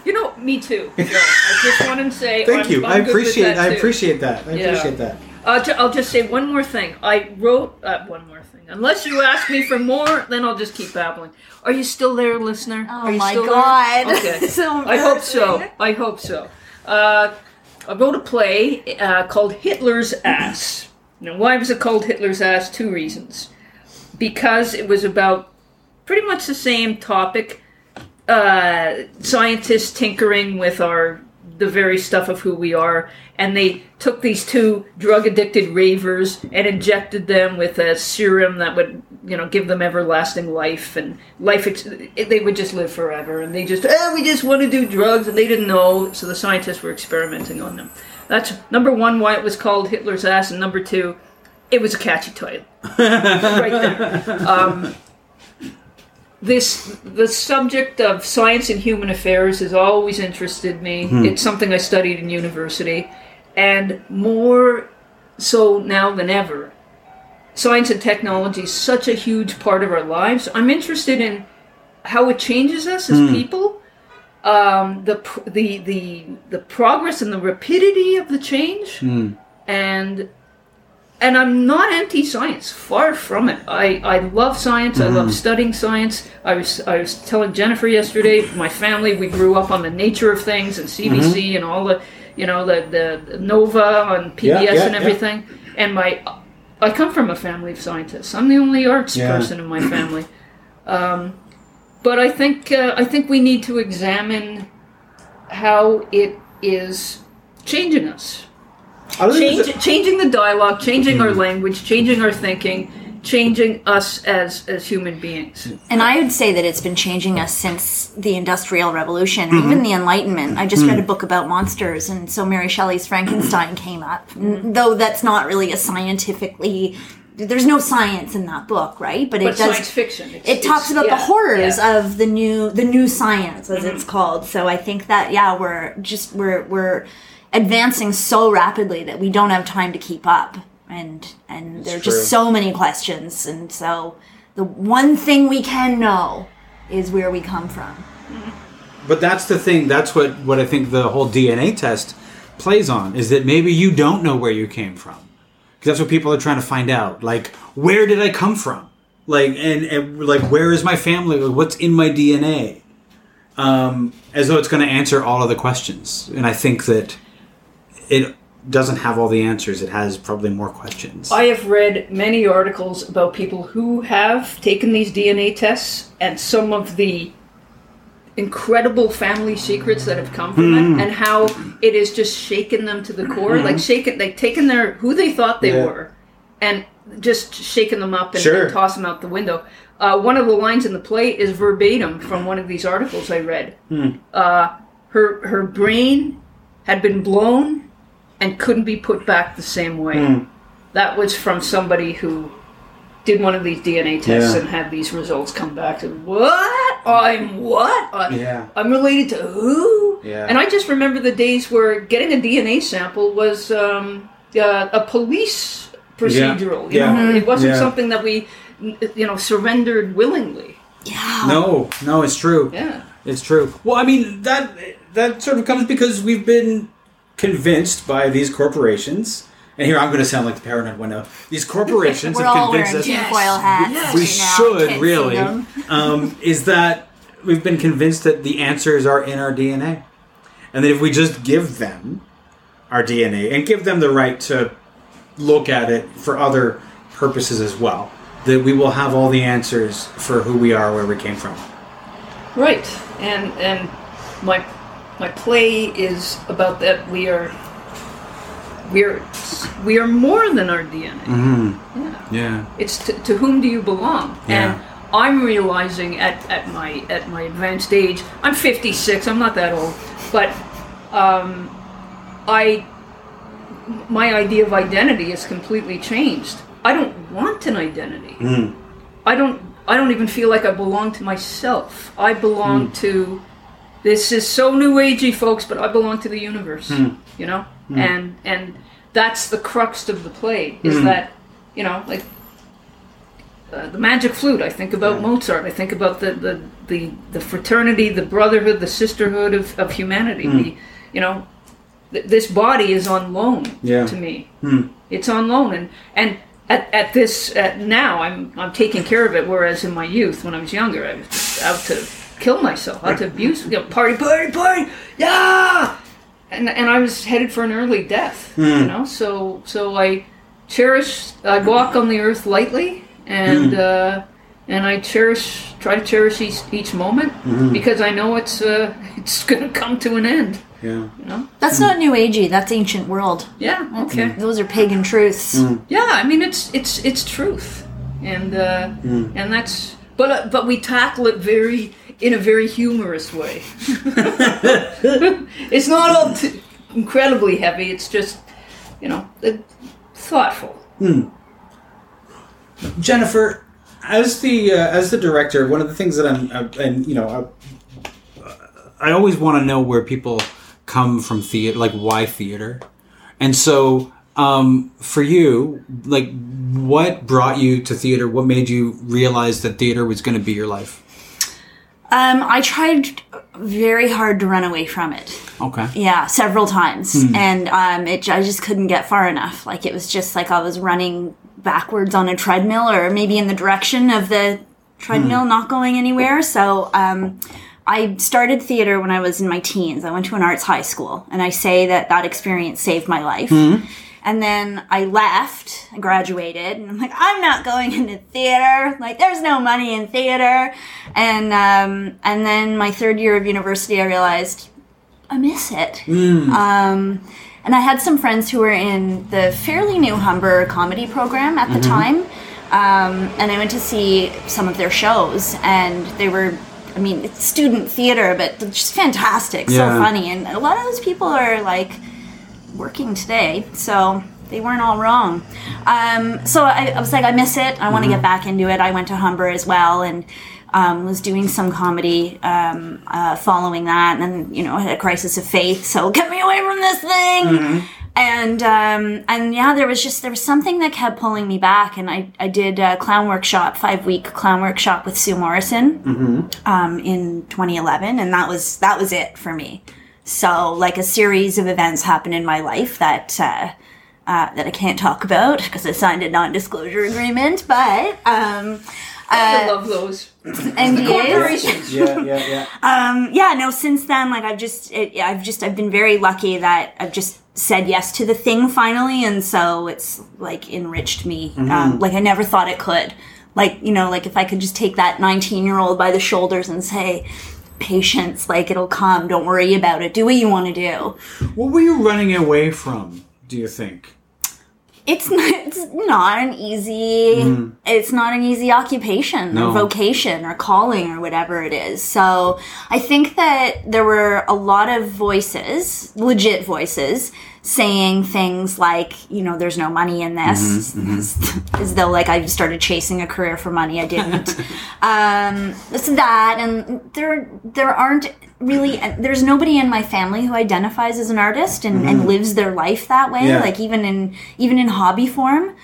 You know, me too. [laughs] Yeah, I just want to say. Thank I'm, you. I'm I good with appreciate. that, I appreciate that. I Yeah. appreciate that. Uh, ju- I'll just say one more thing. I wrote uh, one more thing. Unless you ask me for more, then I'll just keep babbling. Are you still there, listener? Oh Are you my still there? God. Okay. So I hope so. I hope so. Uh, I wrote a play uh, called Hitler's Ass. Now, why was it called Hitler's Ass? Two reasons. Because it was about pretty much the same topic. Uh, scientists tinkering with our the very stuff of who we are, and they took these two drug addicted ravers and injected them with a serum that would, you know, give them everlasting life and life. They would just live forever, and they just, oh, we just want to do drugs, and they didn't know, so the scientists were experimenting on them. That's number one, why it was called Hitler's ass, and number two, it was a catchy title, [laughs] right there. Um, this the subject of science and human affairs has always interested me. It's something I studied in university, and more so now than ever. Science and technology is such a huge part of our lives. I'm interested in how it changes us as people, um, the the the the progress and the rapidity of the change, and and I'm not anti-science. Far from it. I, I love science. I love studying science. I was I was telling Jennifer yesterday. My family we grew up on the nature of things and CBC and all the you know the the, Nova on PBS Yeah, yeah, and yeah. everything. And my I come from a family of scientists. I'm the only arts Yeah. person in my family. Um, but I think uh, I think we need to examine how it is changing us, I don't think Change, it's changing the dialogue, changing our language, changing our thinking, changing us as as human beings. And I would say that it's been changing us since the Industrial Revolution, Mm-hmm. even the Enlightenment. I just read Mm. a book about monsters, and so Mary Shelley's Frankenstein came up. N- Though that's not really a scientifically, there's no science in that book, right? But it But does. science fiction. It's, It talks about yeah, the horrors yeah. of the new the new science, as Mm-hmm. it's called. So I think that yeah, we're just we're we're advancing so rapidly that we don't have time to keep up, and and there are true. just so many questions, and so the one thing we can know is where we come from. But that's the thing. That's what what I think the whole DNA test plays on is that maybe you don't know where you came from because that's what people are trying to find out. Like, where did I come from? Like, and, and like, where is my family? Like, What's in my DNA? Um, as though it's going to answer all of the questions. And I think that it doesn't have all the answers. It has probably more questions. I have read many articles about people who have taken these DNA tests and some of the incredible family secrets that have come from Hmm. it and how it has just shaken them to the core like shaken like taken their who they thought they Yeah. were and just shaken them up and, Sure. and tossed them out the window uh, one of the lines in the play is verbatim from one of these articles i read Hmm. uh, her her brain had been blown and couldn't be put back the same way Hmm. that was from somebody who did one of these DNA tests Yeah. and had these results come back and what? I'm what? I, Yeah. I'm related to who? Yeah. And I just remember the days where getting a DNA sample was um, uh, a police procedural. You Yeah. know, it wasn't Yeah. something that we, you know, surrendered willingly. Yeah. No, no, it's true. Yeah. It's true. Well, I mean that that sort of comes because we've been convinced by these corporations. And here I'm going to sound like the paranoid one now. These corporations [laughs] We're have all convinced wearing us. tinfoil hats. Yes. We right now. should Can't see really. them. [laughs] Um, is that we've been convinced that the answers are in our DNA, and that if we just give them our DNA and give them the right to look at it for other purposes as well, that we will have all the answers for who we are, where we came from. Right. And and my my play is about that we are we are we are more than our DNA. Mm-hmm. Yeah. Yeah. It's to, to whom do you belong? Yeah. And I'm realizing at, at my at my advanced age, I'm 56. I'm not that old, but um, I my idea of identity has completely changed. I don't want an identity. Mm. I don't. I don't even feel like I belong to myself. I belong mm. to. This is so new agey, folks, but I belong to the universe. Mm. You know, Hmm. and and that's the crux of the play is hmm. that you know like uh, the magic flute. I think about Mozart. I think about the, the, the, the fraternity, the brotherhood, the sisterhood of, of humanity. Hmm. The, you know, th- this body is on loan Yeah. to me. It's on loan, and and at, at this at now, I'm I'm taking care of it. Whereas in my youth, when I was younger, I was out to kill myself, out to abuse, you know, party, party, party, yeah. And and I was headed for an early death. You know, so so I cherish. I walk on the earth lightly, and uh, and I cherish, try to cherish each, each moment because I know it's uh, [laughs] it's going to come to an end. Yeah. You know. That's not new agey. That's ancient world. Yeah. Okay. Those are pagan truths. Yeah. I mean, it's it's it's truth, and uh, and that's but uh, but we tackle it very in a very humorous way. [laughs] it's not all incredibly heavy. It's just you know thoughtful. Jennifer, as the uh, as the director, one of the things that I'm uh, and you know, I, I always want to know where people come from theater, like why theater, and so um, for you, like what brought you to theater? What made you realize that theater was going to be your life? Um, I tried very hard to run away from it. Okay. Yeah, several times, and um, it I just couldn't get far enough. Like it was just like I was running backwards on a treadmill, or maybe in the direction of the treadmill, not going anywhere. So um, I started theater when I was in my teens. I went to an arts high school, and I say that that experience saved my life. And then I left, I graduated, and I'm like, I'm not going into theater. Like, there's no money in theater. And um, and then my third year of university, I realized I miss it. Um, and I had some friends who were in the fairly new Humber comedy program at the time. Um, and I went to see some of their shows, and they were, I mean, it's student theater, but just fantastic, so funny. And a lot of those people are like working today, so they weren't all wrong. Um, so I, I was like, I miss it. I want to get back into it. I went to Humber as well, and um, was doing some comedy um, uh, following that, and then you know I had a crisis of faith. So get me away from this thing. And um, and yeah, there was just there was something that kept pulling me back, and I I did a clown workshop, five week clown workshop with Sue Morrison um, in 2011, and that was that was it for me. So like a series of events happened in my life that uh, uh, that I can't talk about because I signed a non-disclosure agreement, but um, I love those NDAs. corporations. Yeah, yeah, yeah. Um, yeah, no. Since then, like I've just, it, I've just, I've been very lucky that I've just said yes to the thing finally, and so it's like enriched me. Um, like I never thought it could. Like you know, like if I could just take that nineteen-year-old by the shoulders and say, "Patience, like it'll come. Don't worry about it. Do what you want to do." What were you running away from? Do you think? It's not, it's not an easy mm-hmm. it's not an easy occupation No. or vocation or calling or whatever it is. So I think that there were a lot of voices, legit voices, saying things like, you know, there's no money in this, mm-hmm, mm-hmm. as though like I started chasing a career for money. I didn't. [laughs] um, this and that, and there there aren't really there's nobody in my family who identifies as an artist and, and mm-hmm. lives their life that way. Yeah. Like even in even in hobby form.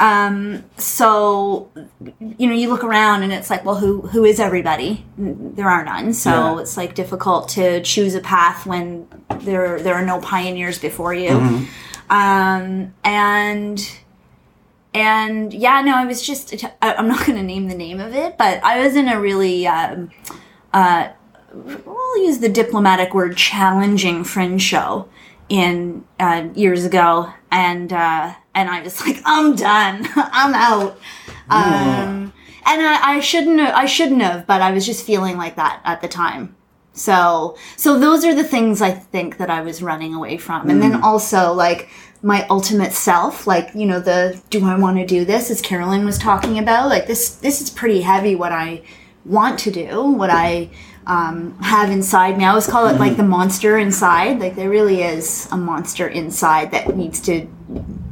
Um, so you know, you look around and it's like, well, who who is everybody? There are none. So Yeah. it's like difficult to choose a path when there there are no pioneers before you. Um, and and yeah, no, I was just I'm not [laughs] going to name the name of it, but I was in a really um, uh, we'll use the diplomatic word challenging fringe show in uh, years ago, and uh, and I was like, I'm done, [laughs] I'm out. Um, and I, I shouldn't have, I shouldn't have, but I was just feeling like that at the time. So so those are the things I think that I was running away from, and then also like my ultimate self, like you know the do I want to do this? As Carolyn was talking about, like this this is pretty heavy. What I want to do, what I um, have inside me. I always call it like the monster inside. Like there really is a monster inside that needs to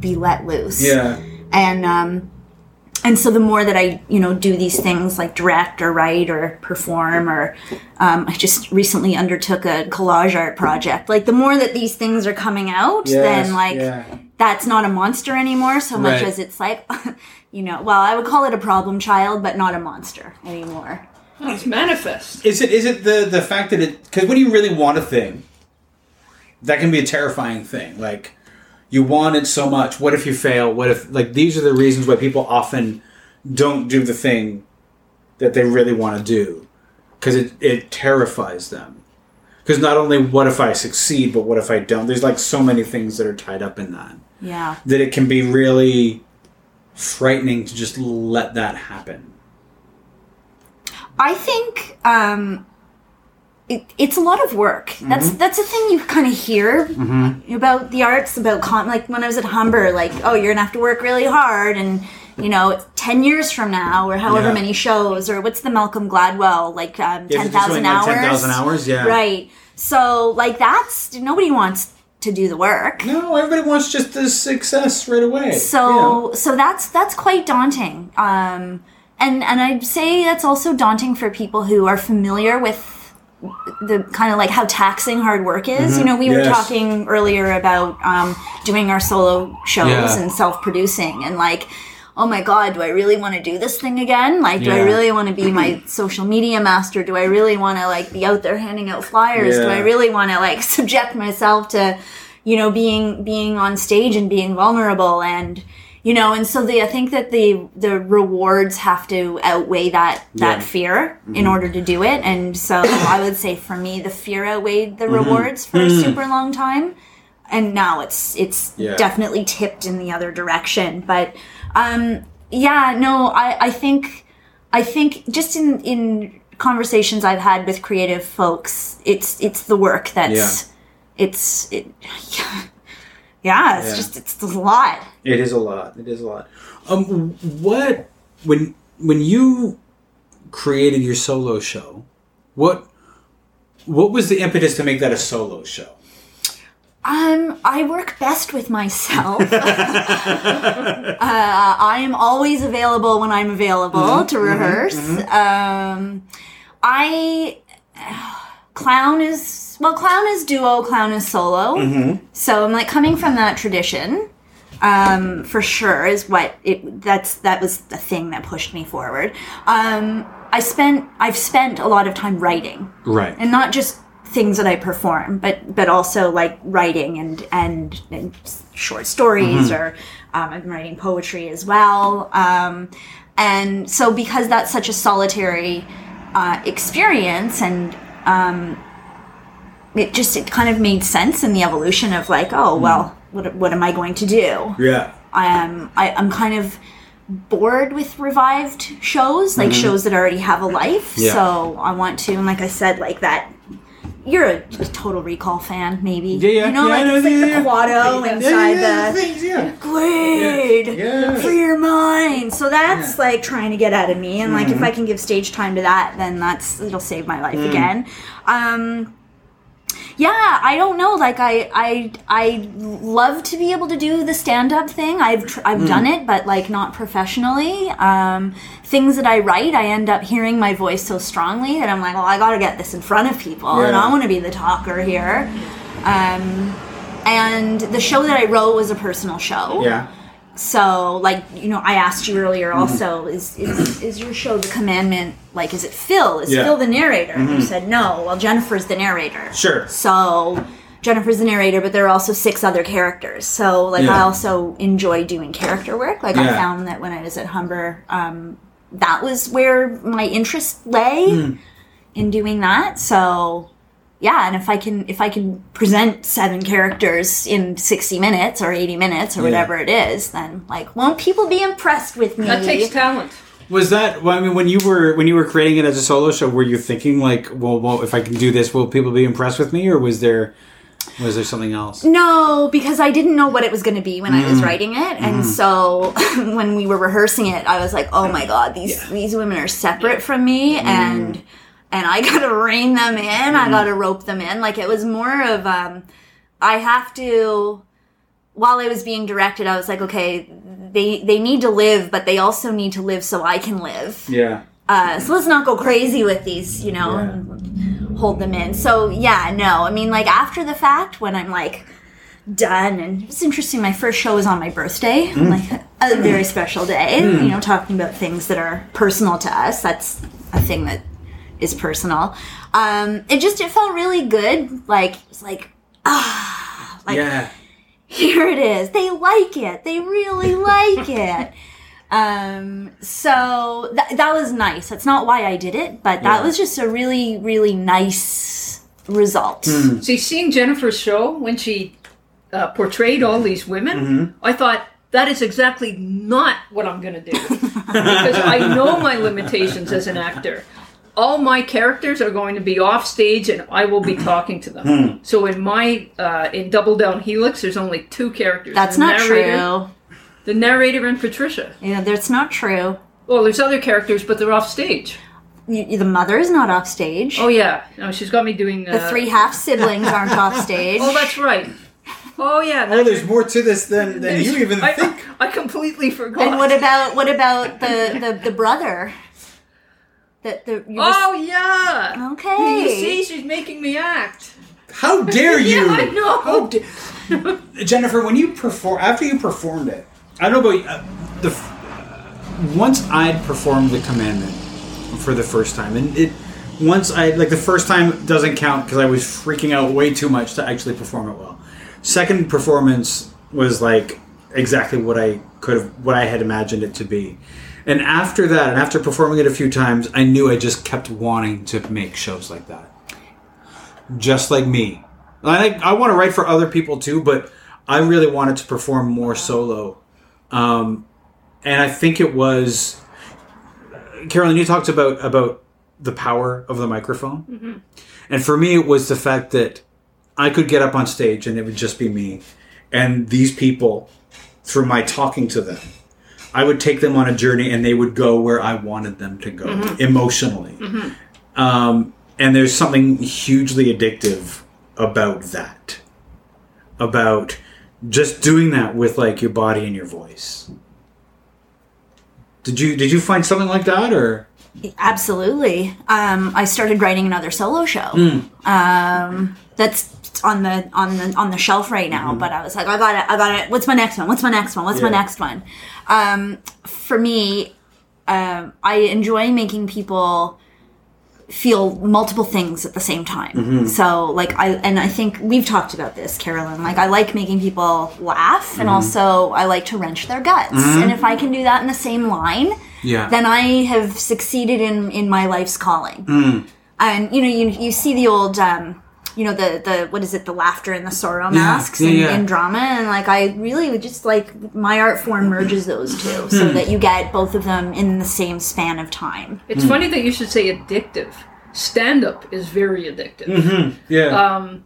be let loose. Yeah. And um, and so the more that I you know do these things like direct or write or perform or um, I just recently undertook a collage art project. Like the more that these things are coming out, Yes, then like yeah. that's not a monster anymore so much Right. as it's like [laughs] you know well I would call it a problem child but not a monster anymore. Oh, it's manifest. Is it is it the the fact that it because when you really want a thing, that can be a terrifying thing. Like you want it so much. What if you fail? What if like these are the reasons why people often don't do the thing that they really want to do because it it terrifies them. Because not only what if I succeed, but what if I don't? There's like so many things that are tied up in that Yeah. that it can be really frightening to just let that happen. I think um, it, it's a lot of work. That's Mm-hmm. that's a thing you kind of hear about the arts, about con. Like when I was at Humber, like oh, you're gonna have to work really hard, and you know, ten years from now, or however Yeah. many shows, or what's the Malcolm Gladwell like um, Yeah, ten thousand hours? 10,000 hours, yeah. right. So like that's nobody wants to do the work. No, everybody wants just the success right away. So so that's that's quite daunting. Um, and and I'd say that's also daunting for people who are familiar with the kind of like how taxing hard work is. You know, we were Mm-hmm. Talking earlier about um, doing our solo shows Yeah. and self producing and like. Oh my God! Do I really want to do this thing again? Like, do I really want to be my [clears throat] social media master? Do I really want to like be out there handing out flyers? Do I really want to like [laughs] subject myself to, you know, being being on stage and being vulnerable and you know and so the i think that the the rewards have to outweigh that that Yeah. fear in mm-hmm. order to do it and so i would say for me the fear outweighed the mm-hmm. rewards for a mm. super long time and now it's it's Yeah. definitely tipped in the other direction. But um, yeah, no, I I think I think just in in conversations I've had with creative folks, it's it's the work that's it's it. [laughs] Yeah, it's Yeah. just it's a lot. It is a lot. It is a lot. Um, what when when you created your solo show, what what was the impetus to make that a solo show? Um, I work best with myself. [laughs] uh, I am always available when I'm available to rehearse. Um, I [sighs] clown is well, clown is duo, clown is solo. So I'm like coming from that tradition. Um, for sure is what it that's that was the thing that pushed me forward. Um, I spent I've spent a lot of time writing Right. and not just things that I perform, but but also like writing and and, and short stories or um, I'm writing poetry as well. Um, and so because that's such a solitary uh, experience and um, it just it kind of made sense in the evolution of like oh well what, what am I going to do yeah. um, I, I'm kind of bored with revived shows, like shows that already have a life. Mm-hmm. Yeah. So I want to, and like I said, like that. You're a, a Total Recall fan, maybe. Yeah, yeah, You know, yeah, like know, it's like yeah, the yeah. Kuato Yeah, inside yeah, the things, yeah. Glade Yeah. for your mind. So that's like trying to get out of me, and like if I can give stage time to that, then that's it'll save my life again. Um, yeah, I don't know. Like I, I, I love to be able to do the stand-up thing. I've tr- I've done it, but like not professionally. Um, things that I write, I end up hearing my voice so strongly that I'm like, well, I got to get this in front of people, and Yeah. I want to be the talker here. Um, and the show that I wrote was a personal show. Yeah. So, like, you know, I asked you earlier Mm-hmm. also, is, is is your show the commandment? Like, is it Phil? Is Yeah. Mm-hmm. Phil the narrator? And you said no. Well, Jennifer's the narrator. Sure. So, Jennifer's the narrator, but there are also six other characters. So, like, I also enjoy doing character work. Like, I found that when I was at Humber, um, that was where my interest lay Hmm. in doing that. So, yeah, and if I can if I can present seven characters in 60 minutes or 80 minutes or Yeah. whatever it is, then like won't people be impressed with me? That takes talent. Was that? Well, I mean, when you were when you were creating it as a solo show, were you thinking like, well, well, if I can do this, will people be impressed with me, or was there was there something else? No, because I didn't know what it was going to be when I Mm. was writing it, Mm-hmm. and so [laughs] when we were rehearsing it, I was like, "Oh my god, these these women are separate from me," Mm. and and I [laughs] gotta rein them in. I gotta rope them in. Like it was more of um, I have to. While I was being directed, I was like, "Okay, they they need to live, but they also need to live so I can live." Yeah. Uh, so let's not go crazy with these, you know, and hold them in. So yeah, no, I mean, like after the fact, when I'm like done, and it's interesting. My first show was on my birthday, like a very special day. You know, talking about things that are personal to us. That's a thing that is personal. Um, it just it felt really good. Like it's like ah, like yeah. here it is. They like it. They really [laughs] like it. Um, so that that was nice. That's not why I did it, but that Yeah. was just a really, really nice result. See, seeing Jennifer's show when she uh, portrayed all these women, I thought that is exactly not what I'm going to do [laughs] because I know my limitations as an actor. All my characters are going to be off stage, and I will be [clears throat] talking to them. So in my uh, in Double Down Helix, there's only two characters. That's the not narrator, true. The narrator and Patricia. Yeah, that's not true. Well, there's other characters, but they're off stage. You, the mother is not off stage. Oh yeah, no, she's got me doing uh, the three half siblings aren't off [laughs] stage. Oh, that's right. Oh yeah. Oh, there's more to this than than you even I, think. I completely forgot. and what about what about the the, the brother? That the you just- Oh yeah. okay. You see, she's making me act. How dare [laughs] you? Yeah, I know. How da- Jennifer, when you perform after you performed it, I don't know about uh, the. f- Once I'd performed the commandment for the first time, and it once I like the first time doesn't count because I was freaking out way too much to actually perform it well. Second performance was like exactly what I could have, what I had imagined it to be. And after that, and after performing it a few times, I knew I just kept wanting to make shows like that. Just like me, I I want to write for other people too, but I really wanted to perform more solo. Um, and I think it was Carolyn. You talked about about the power of the microphone, and for me, it was the fact that I could get up on stage and it would just be me, and these people, through my talking to them, I would take them on a journey, and they would go where I wanted them to go emotionally. Um, and there's something hugely addictive about that, about just doing that with like your body and your voice. Did you did you find something like that or? Absolutely. Um, I started writing another solo show. Um, that's on the on the on the shelf right now. But I was like, I got it. I got it. What's my next one? What's my next one? What's my next one? Um, for me, um, I enjoy making people feel multiple things at the same time. So like I and I think we've talked about this, Carolyn. Like I like making people laugh and also I like to wrench their guts. And if I can do that in the same line, Yeah. then I have succeeded in in my life's calling. Mm. And you know, you you see the old um you know the the what is it the laughter and the sorrow masks yeah, in, yeah. in drama and like I really would just like my art form merges those two Hmm. so that you get both of them in the same span of time. It's funny that you should say addictive. Stand up is very addictive. Yeah.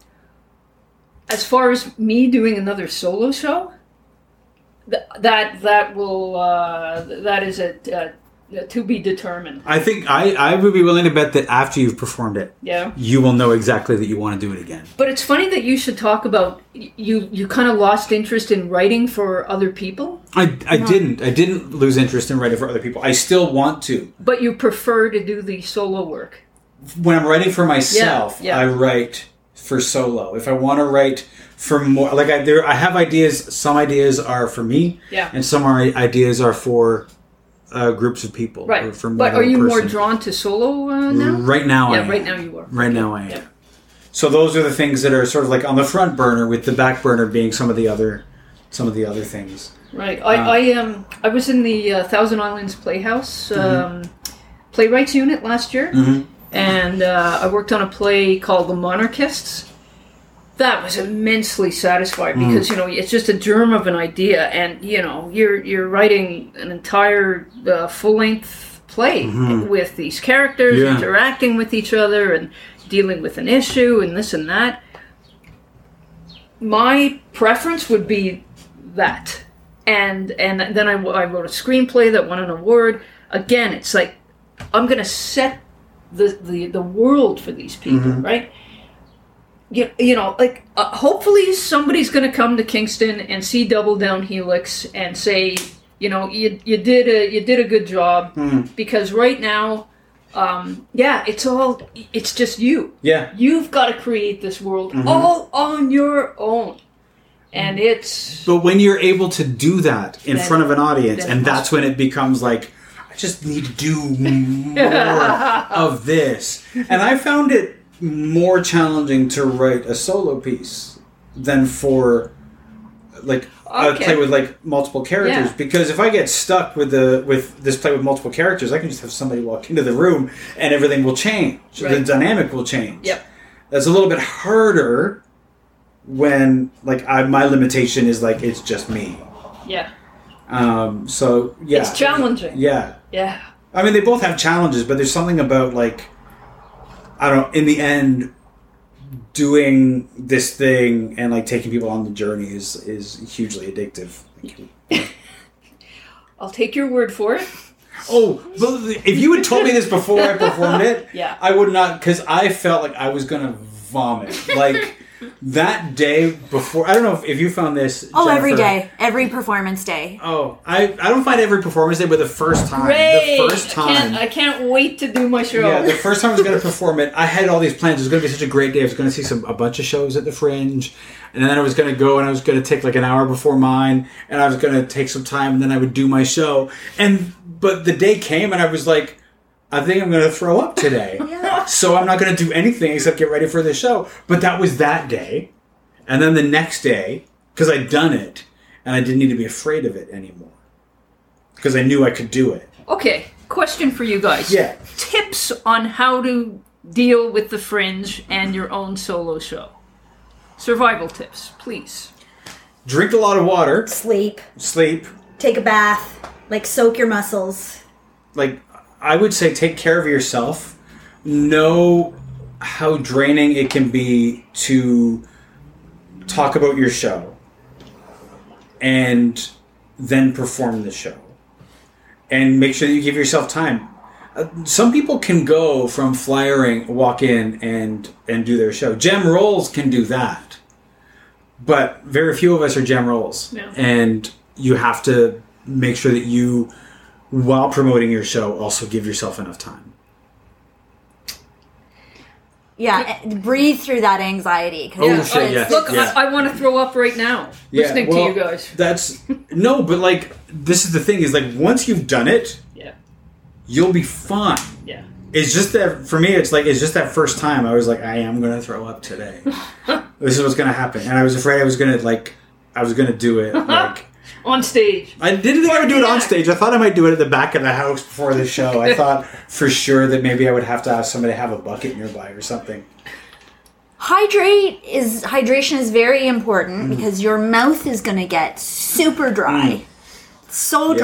As far as me doing another solo show, th- that that will uh, that is a, uh to be determined. I think I, I would be willing to bet that after you've performed it, Yeah. you will know exactly that you want to do it again. But it's funny that you should talk about you you kind of lost interest in writing for other people, I, I didn't. I didn't lose interest in writing for other people. I still want to. but you prefer to do the solo work. When I'm writing for myself, Yeah, yeah. I write for solo. If I want to write for more, like I there, I have ideas. Some ideas are for me, Yeah. and some are ideas are for uh, groups of people. Right. or for But are you more drawn to solo uh, now? Right now, I Yeah, am. right now you are. Right now, I am. Yeah. So those are the things that are sort of like on the front burner, with the back burner being some of the other, some of the other things. Right. I, Uh, I um I was in the uh, Thousand Islands Playhouse um, playwrights unit last year, and uh, I worked on a play called The Monarchists. That was immensely satisfying hmm. because you know it's just a germ of an idea, and you know you're you're writing an entire uh, full length play mm-hmm. with these characters Yeah. interacting with each other and dealing with an issue and this and that. My preference would be that. And and then I, I wrote a screenplay that won an award. Again it's like i'm gonna set the the, the world for these people mm-hmm. right you, you know like uh, hopefully somebody's gonna come to kingston and see double down helix and say you know you, you did a you did a good job. Because right now um, yeah it's all it's just you. Yeah. you've got to create this world all on your own. And it's But when you're able to do that in front of an audience, and that's when it becomes like, I just need to do [laughs] more of this. And I found it more challenging to write a solo piece than for like a Okay. play with like multiple characters. Yeah. because if I get stuck with the with this play with multiple characters I can just have somebody walk into the room and everything will change. The dynamic will change. Yep. that's a little bit harder when like I, my limitation is like it's just me. Yeah. Um so yeah. It's challenging. yeah. Yeah. I mean they both have challenges but there's something about like i don't know in the end doing this thing and like taking people on the journey is is hugely addictive [laughs] I'll take your word for it. oh if you had told me this before i performed it [laughs] Yeah. i would not because i felt like i was gonna vomit like that day before i don't know if, if you found this Oh, every Jennifer. day, every performance day. Oh, I, I don't find every performance day, but the first time, Great! the first I can't, time, I can't wait to do my show. yeah, the first time I was going to perform it, I had all these plans. It was going to be such a great day. I was going to see some a bunch of shows at the Fringe, and then I was going to go and I was going to take like an hour before mine, and I was going to take some time, and then I would do my show. And but the day came, and I was like, I think I'm going to throw up today. [laughs] So I'm not going to do anything except get ready for the show. But that was that day, and then the next day, because I'd done it, and I didn't need to be afraid of it anymore, because I knew I could do it. Okay, question for you guys. Yeah. Tips on how to deal with the fringe and your own solo show. survival tips, please. Drink a lot of water, Sleep. sleep. Take a bath. Like soak your muscles. Like I would say, take care of yourself. Know how draining it can be to talk about your show and then perform the show and make sure that you give yourself time. Uh, some people can go from flyering walk in and and do their show. Jem Rolls can do that but very few of us are Jem Rolls. Yeah. and you have to make sure that you while promoting your show also give yourself enough time Yeah, eh, breathe through that anxiety. 'cause Oh, it's- shit, it's- yes. Look, Yeah. I, I want to throw up right now Yeah, listening well, to you guys. that's no but like this is the thing is like once you've done it Yeah, you'll be fine yeah. It's just that for me, it's like it's just that first time I was like, I am gonna throw up today. [laughs] this is what's gonna happen, and I was afraid I was gonna like, I was gonna do it. [laughs] Like, On stage. I didn't think I would do it on stage. I thought I might do it at the back of the house before the show. I thought for sure that maybe I would have to ask somebody to have a bucket nearby or something. Hydrate is hydration is very important Mm. because your mouth is gonna get super dry. So Yeah.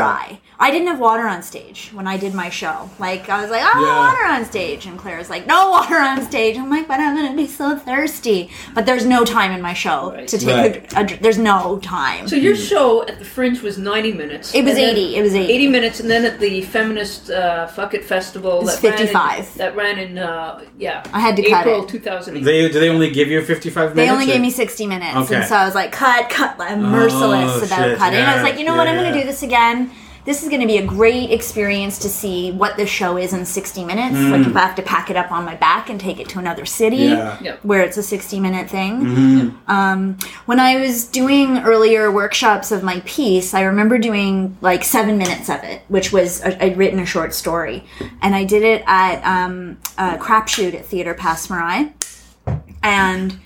Dry. I didn't have water on stage when I did my show. Like I was like, oh, Yeah. water on stage, and Claire's like, no [laughs] water on stage. I'm like, but I'm gonna be so thirsty. But there's no time in my show Right. to take. Right. A, a, there's no time. So your show at the Fringe was 90 minutes. It was 80, it was 80. 80 minutes, and then at the Feminist uh, Fuck It Festival. was that ran in- 55. that ran in, uh, yeah. I had to cut April it. 2008. They do they only give you fifty five minutes? They only or- gave me 60 minutes. Okay. And so I was like, cut, cut. I'm merciless Oh, about shit, cutting. I was like, you know what? I'm going to do this again. This is going to be a great experience to see what the show is in 60 minutes. Like, if I have to pack it up on my back and take it to another city Mm. Yeah. Yeah. where it's a 60 minute thing. Mm-hmm. Um, when I was doing earlier workshops of my piece, I remember doing like seven minutes of it, which was i I'd written a short story, and I did it at um, a crapshoot at Theatre Passe Muraille, and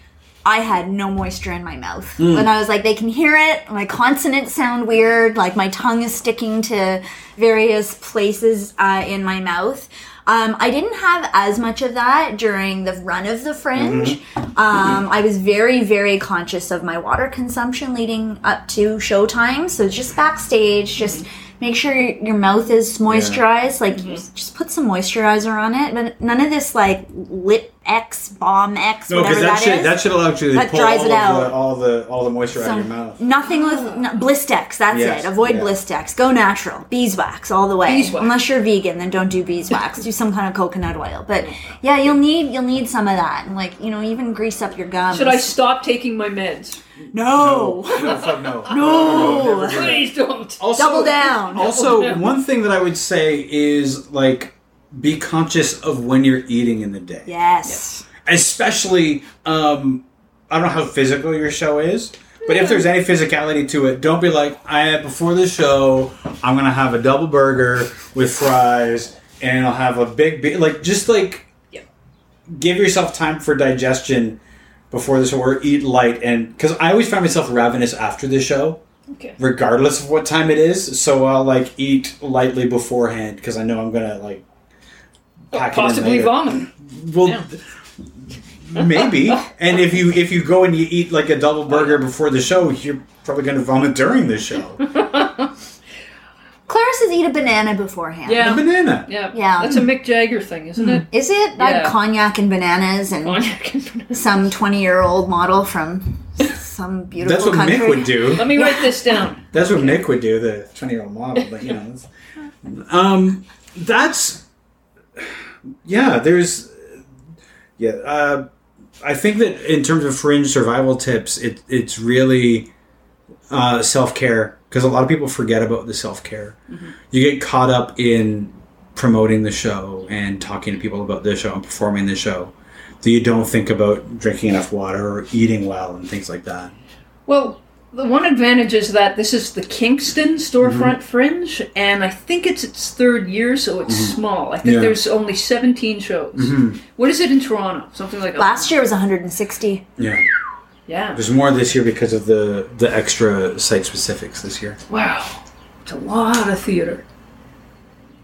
I had no moisture in my mouth. And I was like, they can hear it. My consonants sound weird. Like my tongue is sticking to various places uh, in my mouth. Um, I didn't have as much of that during the run of the fringe. Um, I was very, very conscious of my water consumption leading up to showtime. So just backstage, just make sure your, your mouth is moisturized. Like just, just put some moisturizer on it, but none of this like lip X, bomb X, No, whatever because that that should is. that should allow actually That pull dries all it out. the all the all the moisture out of your mouth. Nothing with no, Blistex. That's Yes, it. Avoid yeah. Blistex. Go natural. Beeswax all the way. Beeswax. Unless you're vegan, then don't do beeswax. do some kind of coconut oil. But yeah, you'll need you'll need some of that. And like you know, even grease up your gums. Should I stop taking my meds? No. no, fuck [laughs] no. No. never. Please don't. Also, Double down. Also, down. one thing that I would say is like be conscious of when you're eating in the day. Yes. Especially, um, I don't know how physical your show is, but if there's any physicality to it, don't be like, I before the show, I'm gonna have a double burger with fries, and I'll have a big, be-. like just like Yeah. give yourself time for digestion before the show, or eat light, and because I always find myself ravenous after the show Okay. regardless of what time it is. So I'll like eat lightly beforehand because I know I'm gonna like pack it in Possibly later. vomit. Well, Yeah. [laughs] maybe. And if you if you go and you eat like a double burger before the show, you're probably gonna vomit during the show. [laughs] Claire says eat a banana beforehand. A Yeah. banana. Yeah. Yeah. That's a Mick Jagger thing, isn't it? Is it? I had Yeah. cognac and bananas and Cognac and banana. some twenty year old model from some beautiful That's what country. Mick would do. Let me write this down. That's what Mick would do, the twenty year old model. But you know, [laughs] um, that's yeah. There's yeah. Uh, I think that in terms of fringe survival tips, it it's really uh, self care because a lot of people forget about the self care. You get caught up in promoting the show and talking to people about the show and performing the show. that you don't think about drinking enough water or eating well and things like that. Well, the one advantage is that this is the Kingston storefront mm-hmm. fringe, and I think it's its third year, so it's mm-hmm. small. I think Yeah. there's only 17 shows. Mm-hmm. What is it in Toronto? Something like Last year was 160. Yeah. Yeah. There's more this year because of the the extra site specifics this year. Wow. It's a lot of theater.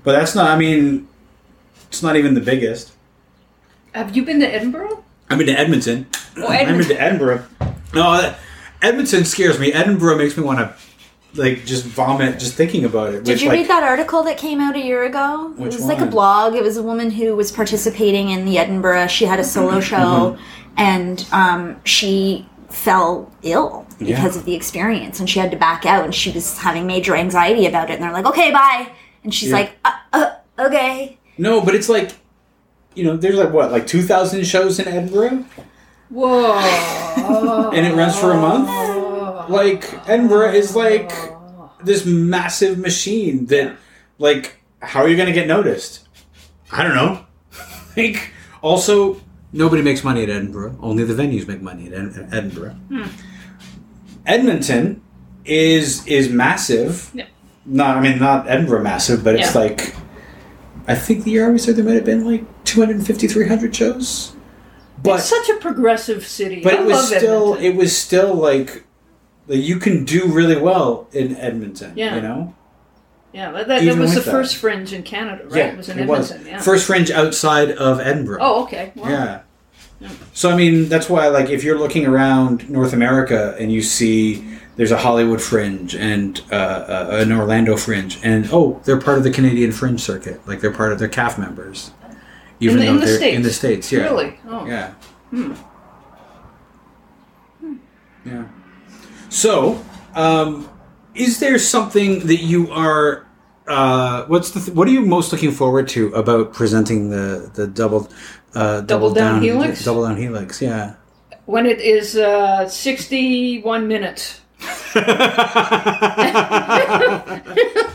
But that's not. I mean, it's not even the biggest. Have you been to Edinburgh? I've been to Edmonton. Oh, I've been to Edinburgh. No, that, Edmonton scares me. Edinburgh makes me want to like just vomit just thinking about it. Did which, you like, read that article that came out a year ago? Which it was like a blog. It was a woman who was participating in the Edinburgh. She had a solo Mm-hmm. show, and um, she fell ill because Yeah. of the experience, and she had to back out, and she was having major anxiety about it. And they're like, "Okay, bye," and she's Yeah. like, uh, uh, "Okay." No, but it's like you know, there's like what, like two thousand shows in Edinburgh, Whoa. and it runs for a month. Like Edinburgh is like this massive machine that, like, how are you going to get noticed? I don't know. [laughs] like, also, nobody makes money at Edinburgh. Only the venues make money at Ed- Edinburgh. Hmm. Edmonton is is massive. Yeah. Not, I mean, not Edinburgh massive, but it's Yeah. like, I think the year I was there, there might have been like 250, 300 shows. But it's such a progressive city. but I it was still Edmonton. it was still like, like you can do really well in Edmonton. Yeah. You know. yeah, that, that, that was the that. first fringe in Canada, right? Yeah, it was in it was Edmonton. Yeah. first fringe outside of Edinburgh. Oh, okay. Wow. Yeah. So I mean, that's why like if you're looking around North America and you see there's a Hollywood Fringe and uh, uh, an Orlando Fringe, and oh, they're part of the Canadian Fringe circuit, like they're part of their CAF members, even the- though in the they're States? in the states. Yeah. Really? Oh. Yeah. Hmm. Yeah. So, um, is there something that you are? Uh, what's the? Th- what are you most looking forward to about presenting the the double uh, Double down helix? Double down helix. Yeah. When it is uh, 61 minutes. [laughs] [laughs]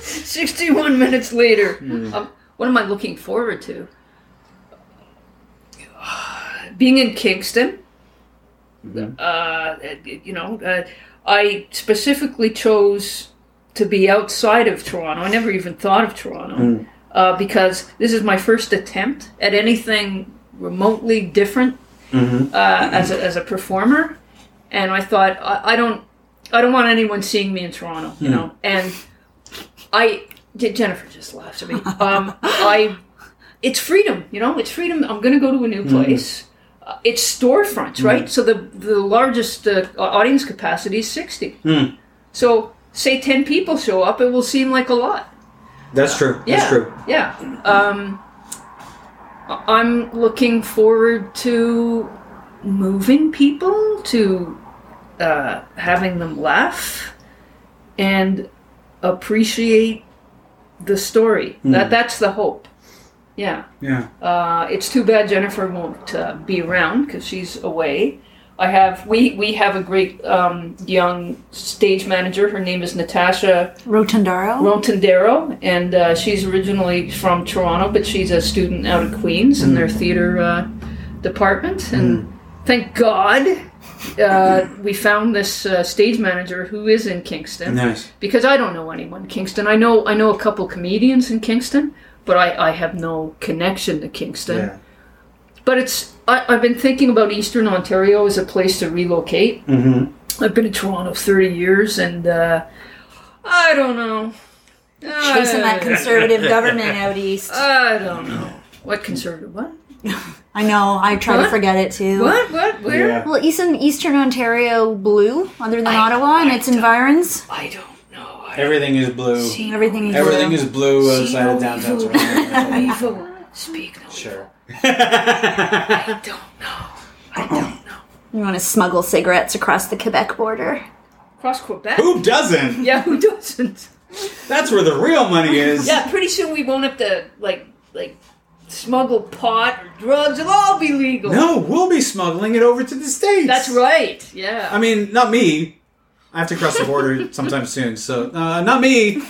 61 minutes later. Hmm. Um, what am I looking forward to? Being in Kingston. Mm-hmm. Uh, you know, uh, I specifically chose to be outside of Toronto. I never even thought of Toronto Hmm. uh, because this is my first attempt at anything remotely different Mm-hmm. uh, as, a, as a performer, and I thought I, I don't I don't want anyone seeing me in Toronto, you know. And I did. Jennifer just laughed at me. Um, [laughs] I it's freedom, you know. It's freedom. I'm going to go to a new Hmm. place. Uh, it's storefronts, right? So the the largest uh, audience capacity is sixty. Hmm. So say ten people show up, it will seem like a lot. That's true. Yeah, That's true. yeah. Um, I'm looking forward to moving people, to uh, having them laugh, and appreciate the story. That that's the hope. Yeah. Yeah. Uh, it's too bad Jennifer won't uh, be around because she's away. I have we we have a great um, young stage manager. Her name is Natasha Rotundaro. Rotondero, and uh, she's originally from Toronto, but she's a student out of Queen's in their theater uh, department. And thank God uh, we found this uh, stage manager who is in Kingston Nice. because I don't know anyone in Kingston. I know I know a couple comedians in Kingston, but I, I have no connection to Kingston. Yeah. But it's I, I've been thinking about Eastern Ontario as a place to relocate. Mm-hmm. I've been in Toronto 30 years, and uh, I don't know. Chasing that I- conservative [laughs] government out east. I don't know. What conservative? What? [laughs] I know. I try to forget it too. What? What? Where? Yeah. Well, Eastern Eastern Ontario blue, other than I- Ottawa and its environs. I don't know. I Everything is blue. see no- Everything is Everything blue. is blue outside no of downtown evil, Toronto. no evil. Speak no. Sure. I don't know. I don't know. You want to smuggle cigarettes across the Quebec border? Cross Quebec? Who doesn't? Yeah, who doesn't? That's where the real money is. Yeah, pretty soon we won't have to like like smuggle pot or drugs. It'll all be legal. No, we'll be smuggling it over to the states. That's right. Yeah. I mean, not me. I have to cross the border sometime soon. So, uh, not me.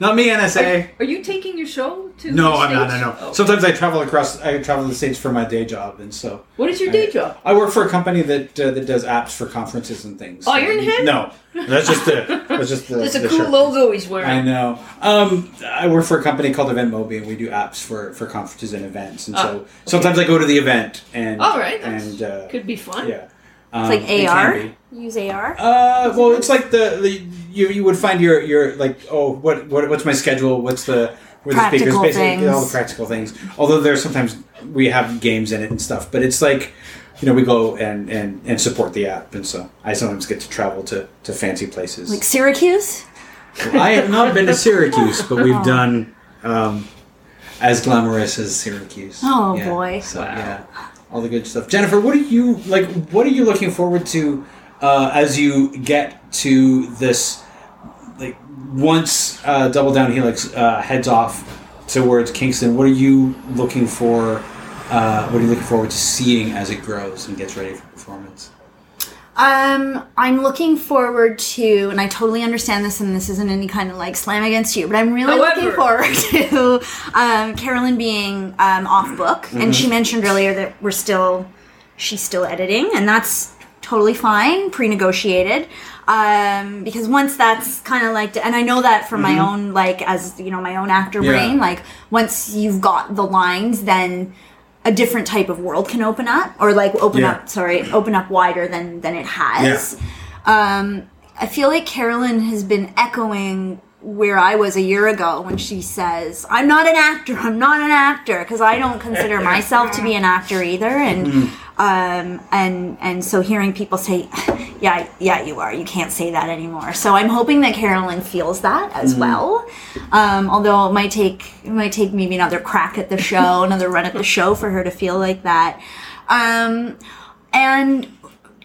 Not me, NSA. Are you taking your show to? No, I'm not. No, no. Oh. Sometimes I travel across. I travel to the states for my day job, and so What is your day job? I work for a company that uh, that does apps for conferences and things. Ironhead? No, that's just the. That's just the. That's a the cool shirt. logo he's wearing. I know. Um, I work for a company called EventMobi, and we do apps for, for conferences and events. And so sometimes I go to the event, and All right, that's- and uh, Could be fun. yeah, um, It's like AR. be. Use AR. Uh, well, it's like the, the you you would find your your like oh what what what's my schedule? What's the where the speakers Practical basically all the practical things. Although there's sometimes we have games in it and stuff, but it's like you know, we go and, and, and support the app, and so I sometimes get to travel to, to fancy places. Like Syracuse? I have not been to Syracuse, but we've done um, as glamorous as Syracuse. Oh, Yeah, boy. So yeah, all the good stuff. Jennifer, what are you like? What are you looking forward to uh, as you get to this? Like once uh, Double Down Helix uh, heads off towards Kingston, what are you looking for? Uh, what are you looking forward to seeing as it grows and gets ready for performance? Um, I'm looking forward to, and I totally understand this, and this isn't any kind of like slam against you, but I'm really looking forward [laughs] to um, Carolyn being um, off book. And she mentioned earlier that we're still, she's still editing, and that's totally fine, pre negotiated. Um, because once that's kind of like, and I know that from my own, like, as you know, my own actor Yeah. brain, like, once you've got the lines, then a different type of world can open up or like open Yeah. up sorry open up wider than than it has. Um i feel like carolyn has been echoing where i was a year ago when she says i'm not an actor i'm not an actor because i don't consider myself to be an actor either and um and and so hearing people say yeah yeah you are. You can't say that anymore. So i'm hoping that carolyn feels that as well. Um although it might take it might take maybe another crack at the show [laughs] another run at the show for her to feel like that. Um and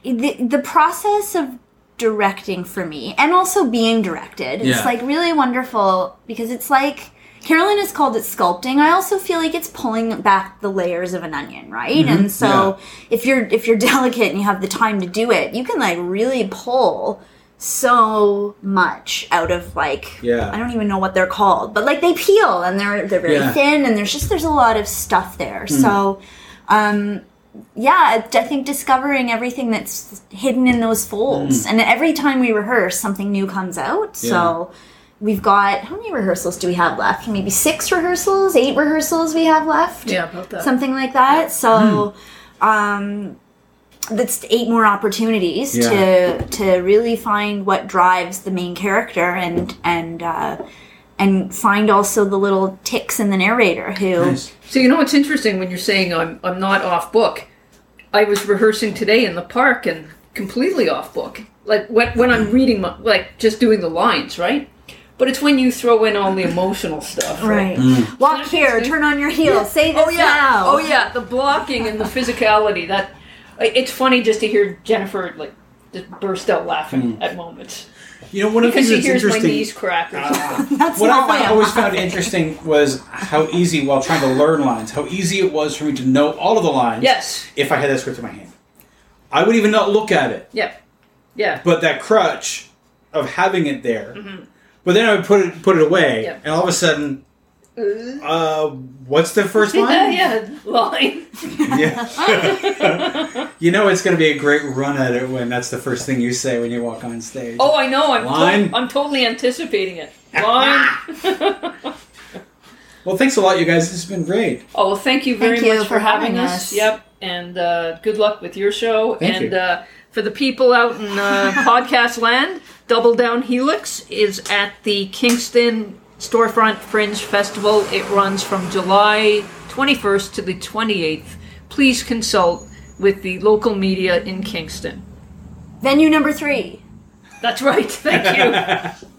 the the process of directing for me and also being directed Yeah. it's like really wonderful because it's like Carolyn has called it sculpting. I also feel like it's pulling back the layers of an onion, right? And so Mm-hmm. Yeah. if you're if you're [laughs] delicate and you have the time to do it, you can like really pull so much out of like Yeah. I don't even know what they're called, but like they peel and they're they're very Yeah. thin and there's just there's a lot of stuff there. So um yeah, I think discovering everything that's hidden in those folds. And every time we rehearse, something new comes out. So we've got how many rehearsals do we have left? Maybe six rehearsals, eight rehearsals we have left. Yeah, about that. Something like that. So um that's eight more opportunities Yeah. to to really find what drives the main character and and uh and find also the little tics in the narrator who Nice. So you know what's interesting when you're saying I'm I'm not off book. I was rehearsing today in the park and completely off book. Like when when I'm reading my, like just doing the lines, right? But it's when you throw in all the emotional stuff, Right. Mm. Walk here, turn on your heel, say this Oh yeah. now. Oh yeah, the blocking and the physicality. That it's funny just to hear Jennifer like just burst out laughing Mm. at moments You know, one of the because things she that's hears my interesting. knees crack. Or something. [laughs] That's what I I'm always found interesting was how easy, while trying to learn lines, how easy it was for me to know all of the lines. Yes. If I had that script in my hand, I would even not look at it. Yeah. Yeah. But that crutch of having it there. But then I would put it put it away, Mm-hmm. And all of a sudden, uh, what's the first [laughs] Yeah, line? yeah, line. [laughs] Yeah. [laughs] you know it's going to be a great run at it when that's the first thing you say when you walk on stage. Oh, I know. I'm Line. to- I'm totally anticipating it. Line. Well, thanks a lot, you guys. This has been great. Oh well, thank you very Thank you much for for having having us. us. Yep, and uh, good luck with your show. Thank and you. Uh, for the people out in uh, podcast land, Double Down Helix is at the Kingston Storefront Fringe Festival. It runs from July 21st to the 28th. Please consult with the local media in Kingston. Venue number three. That's right. [laughs] Thank you. [laughs]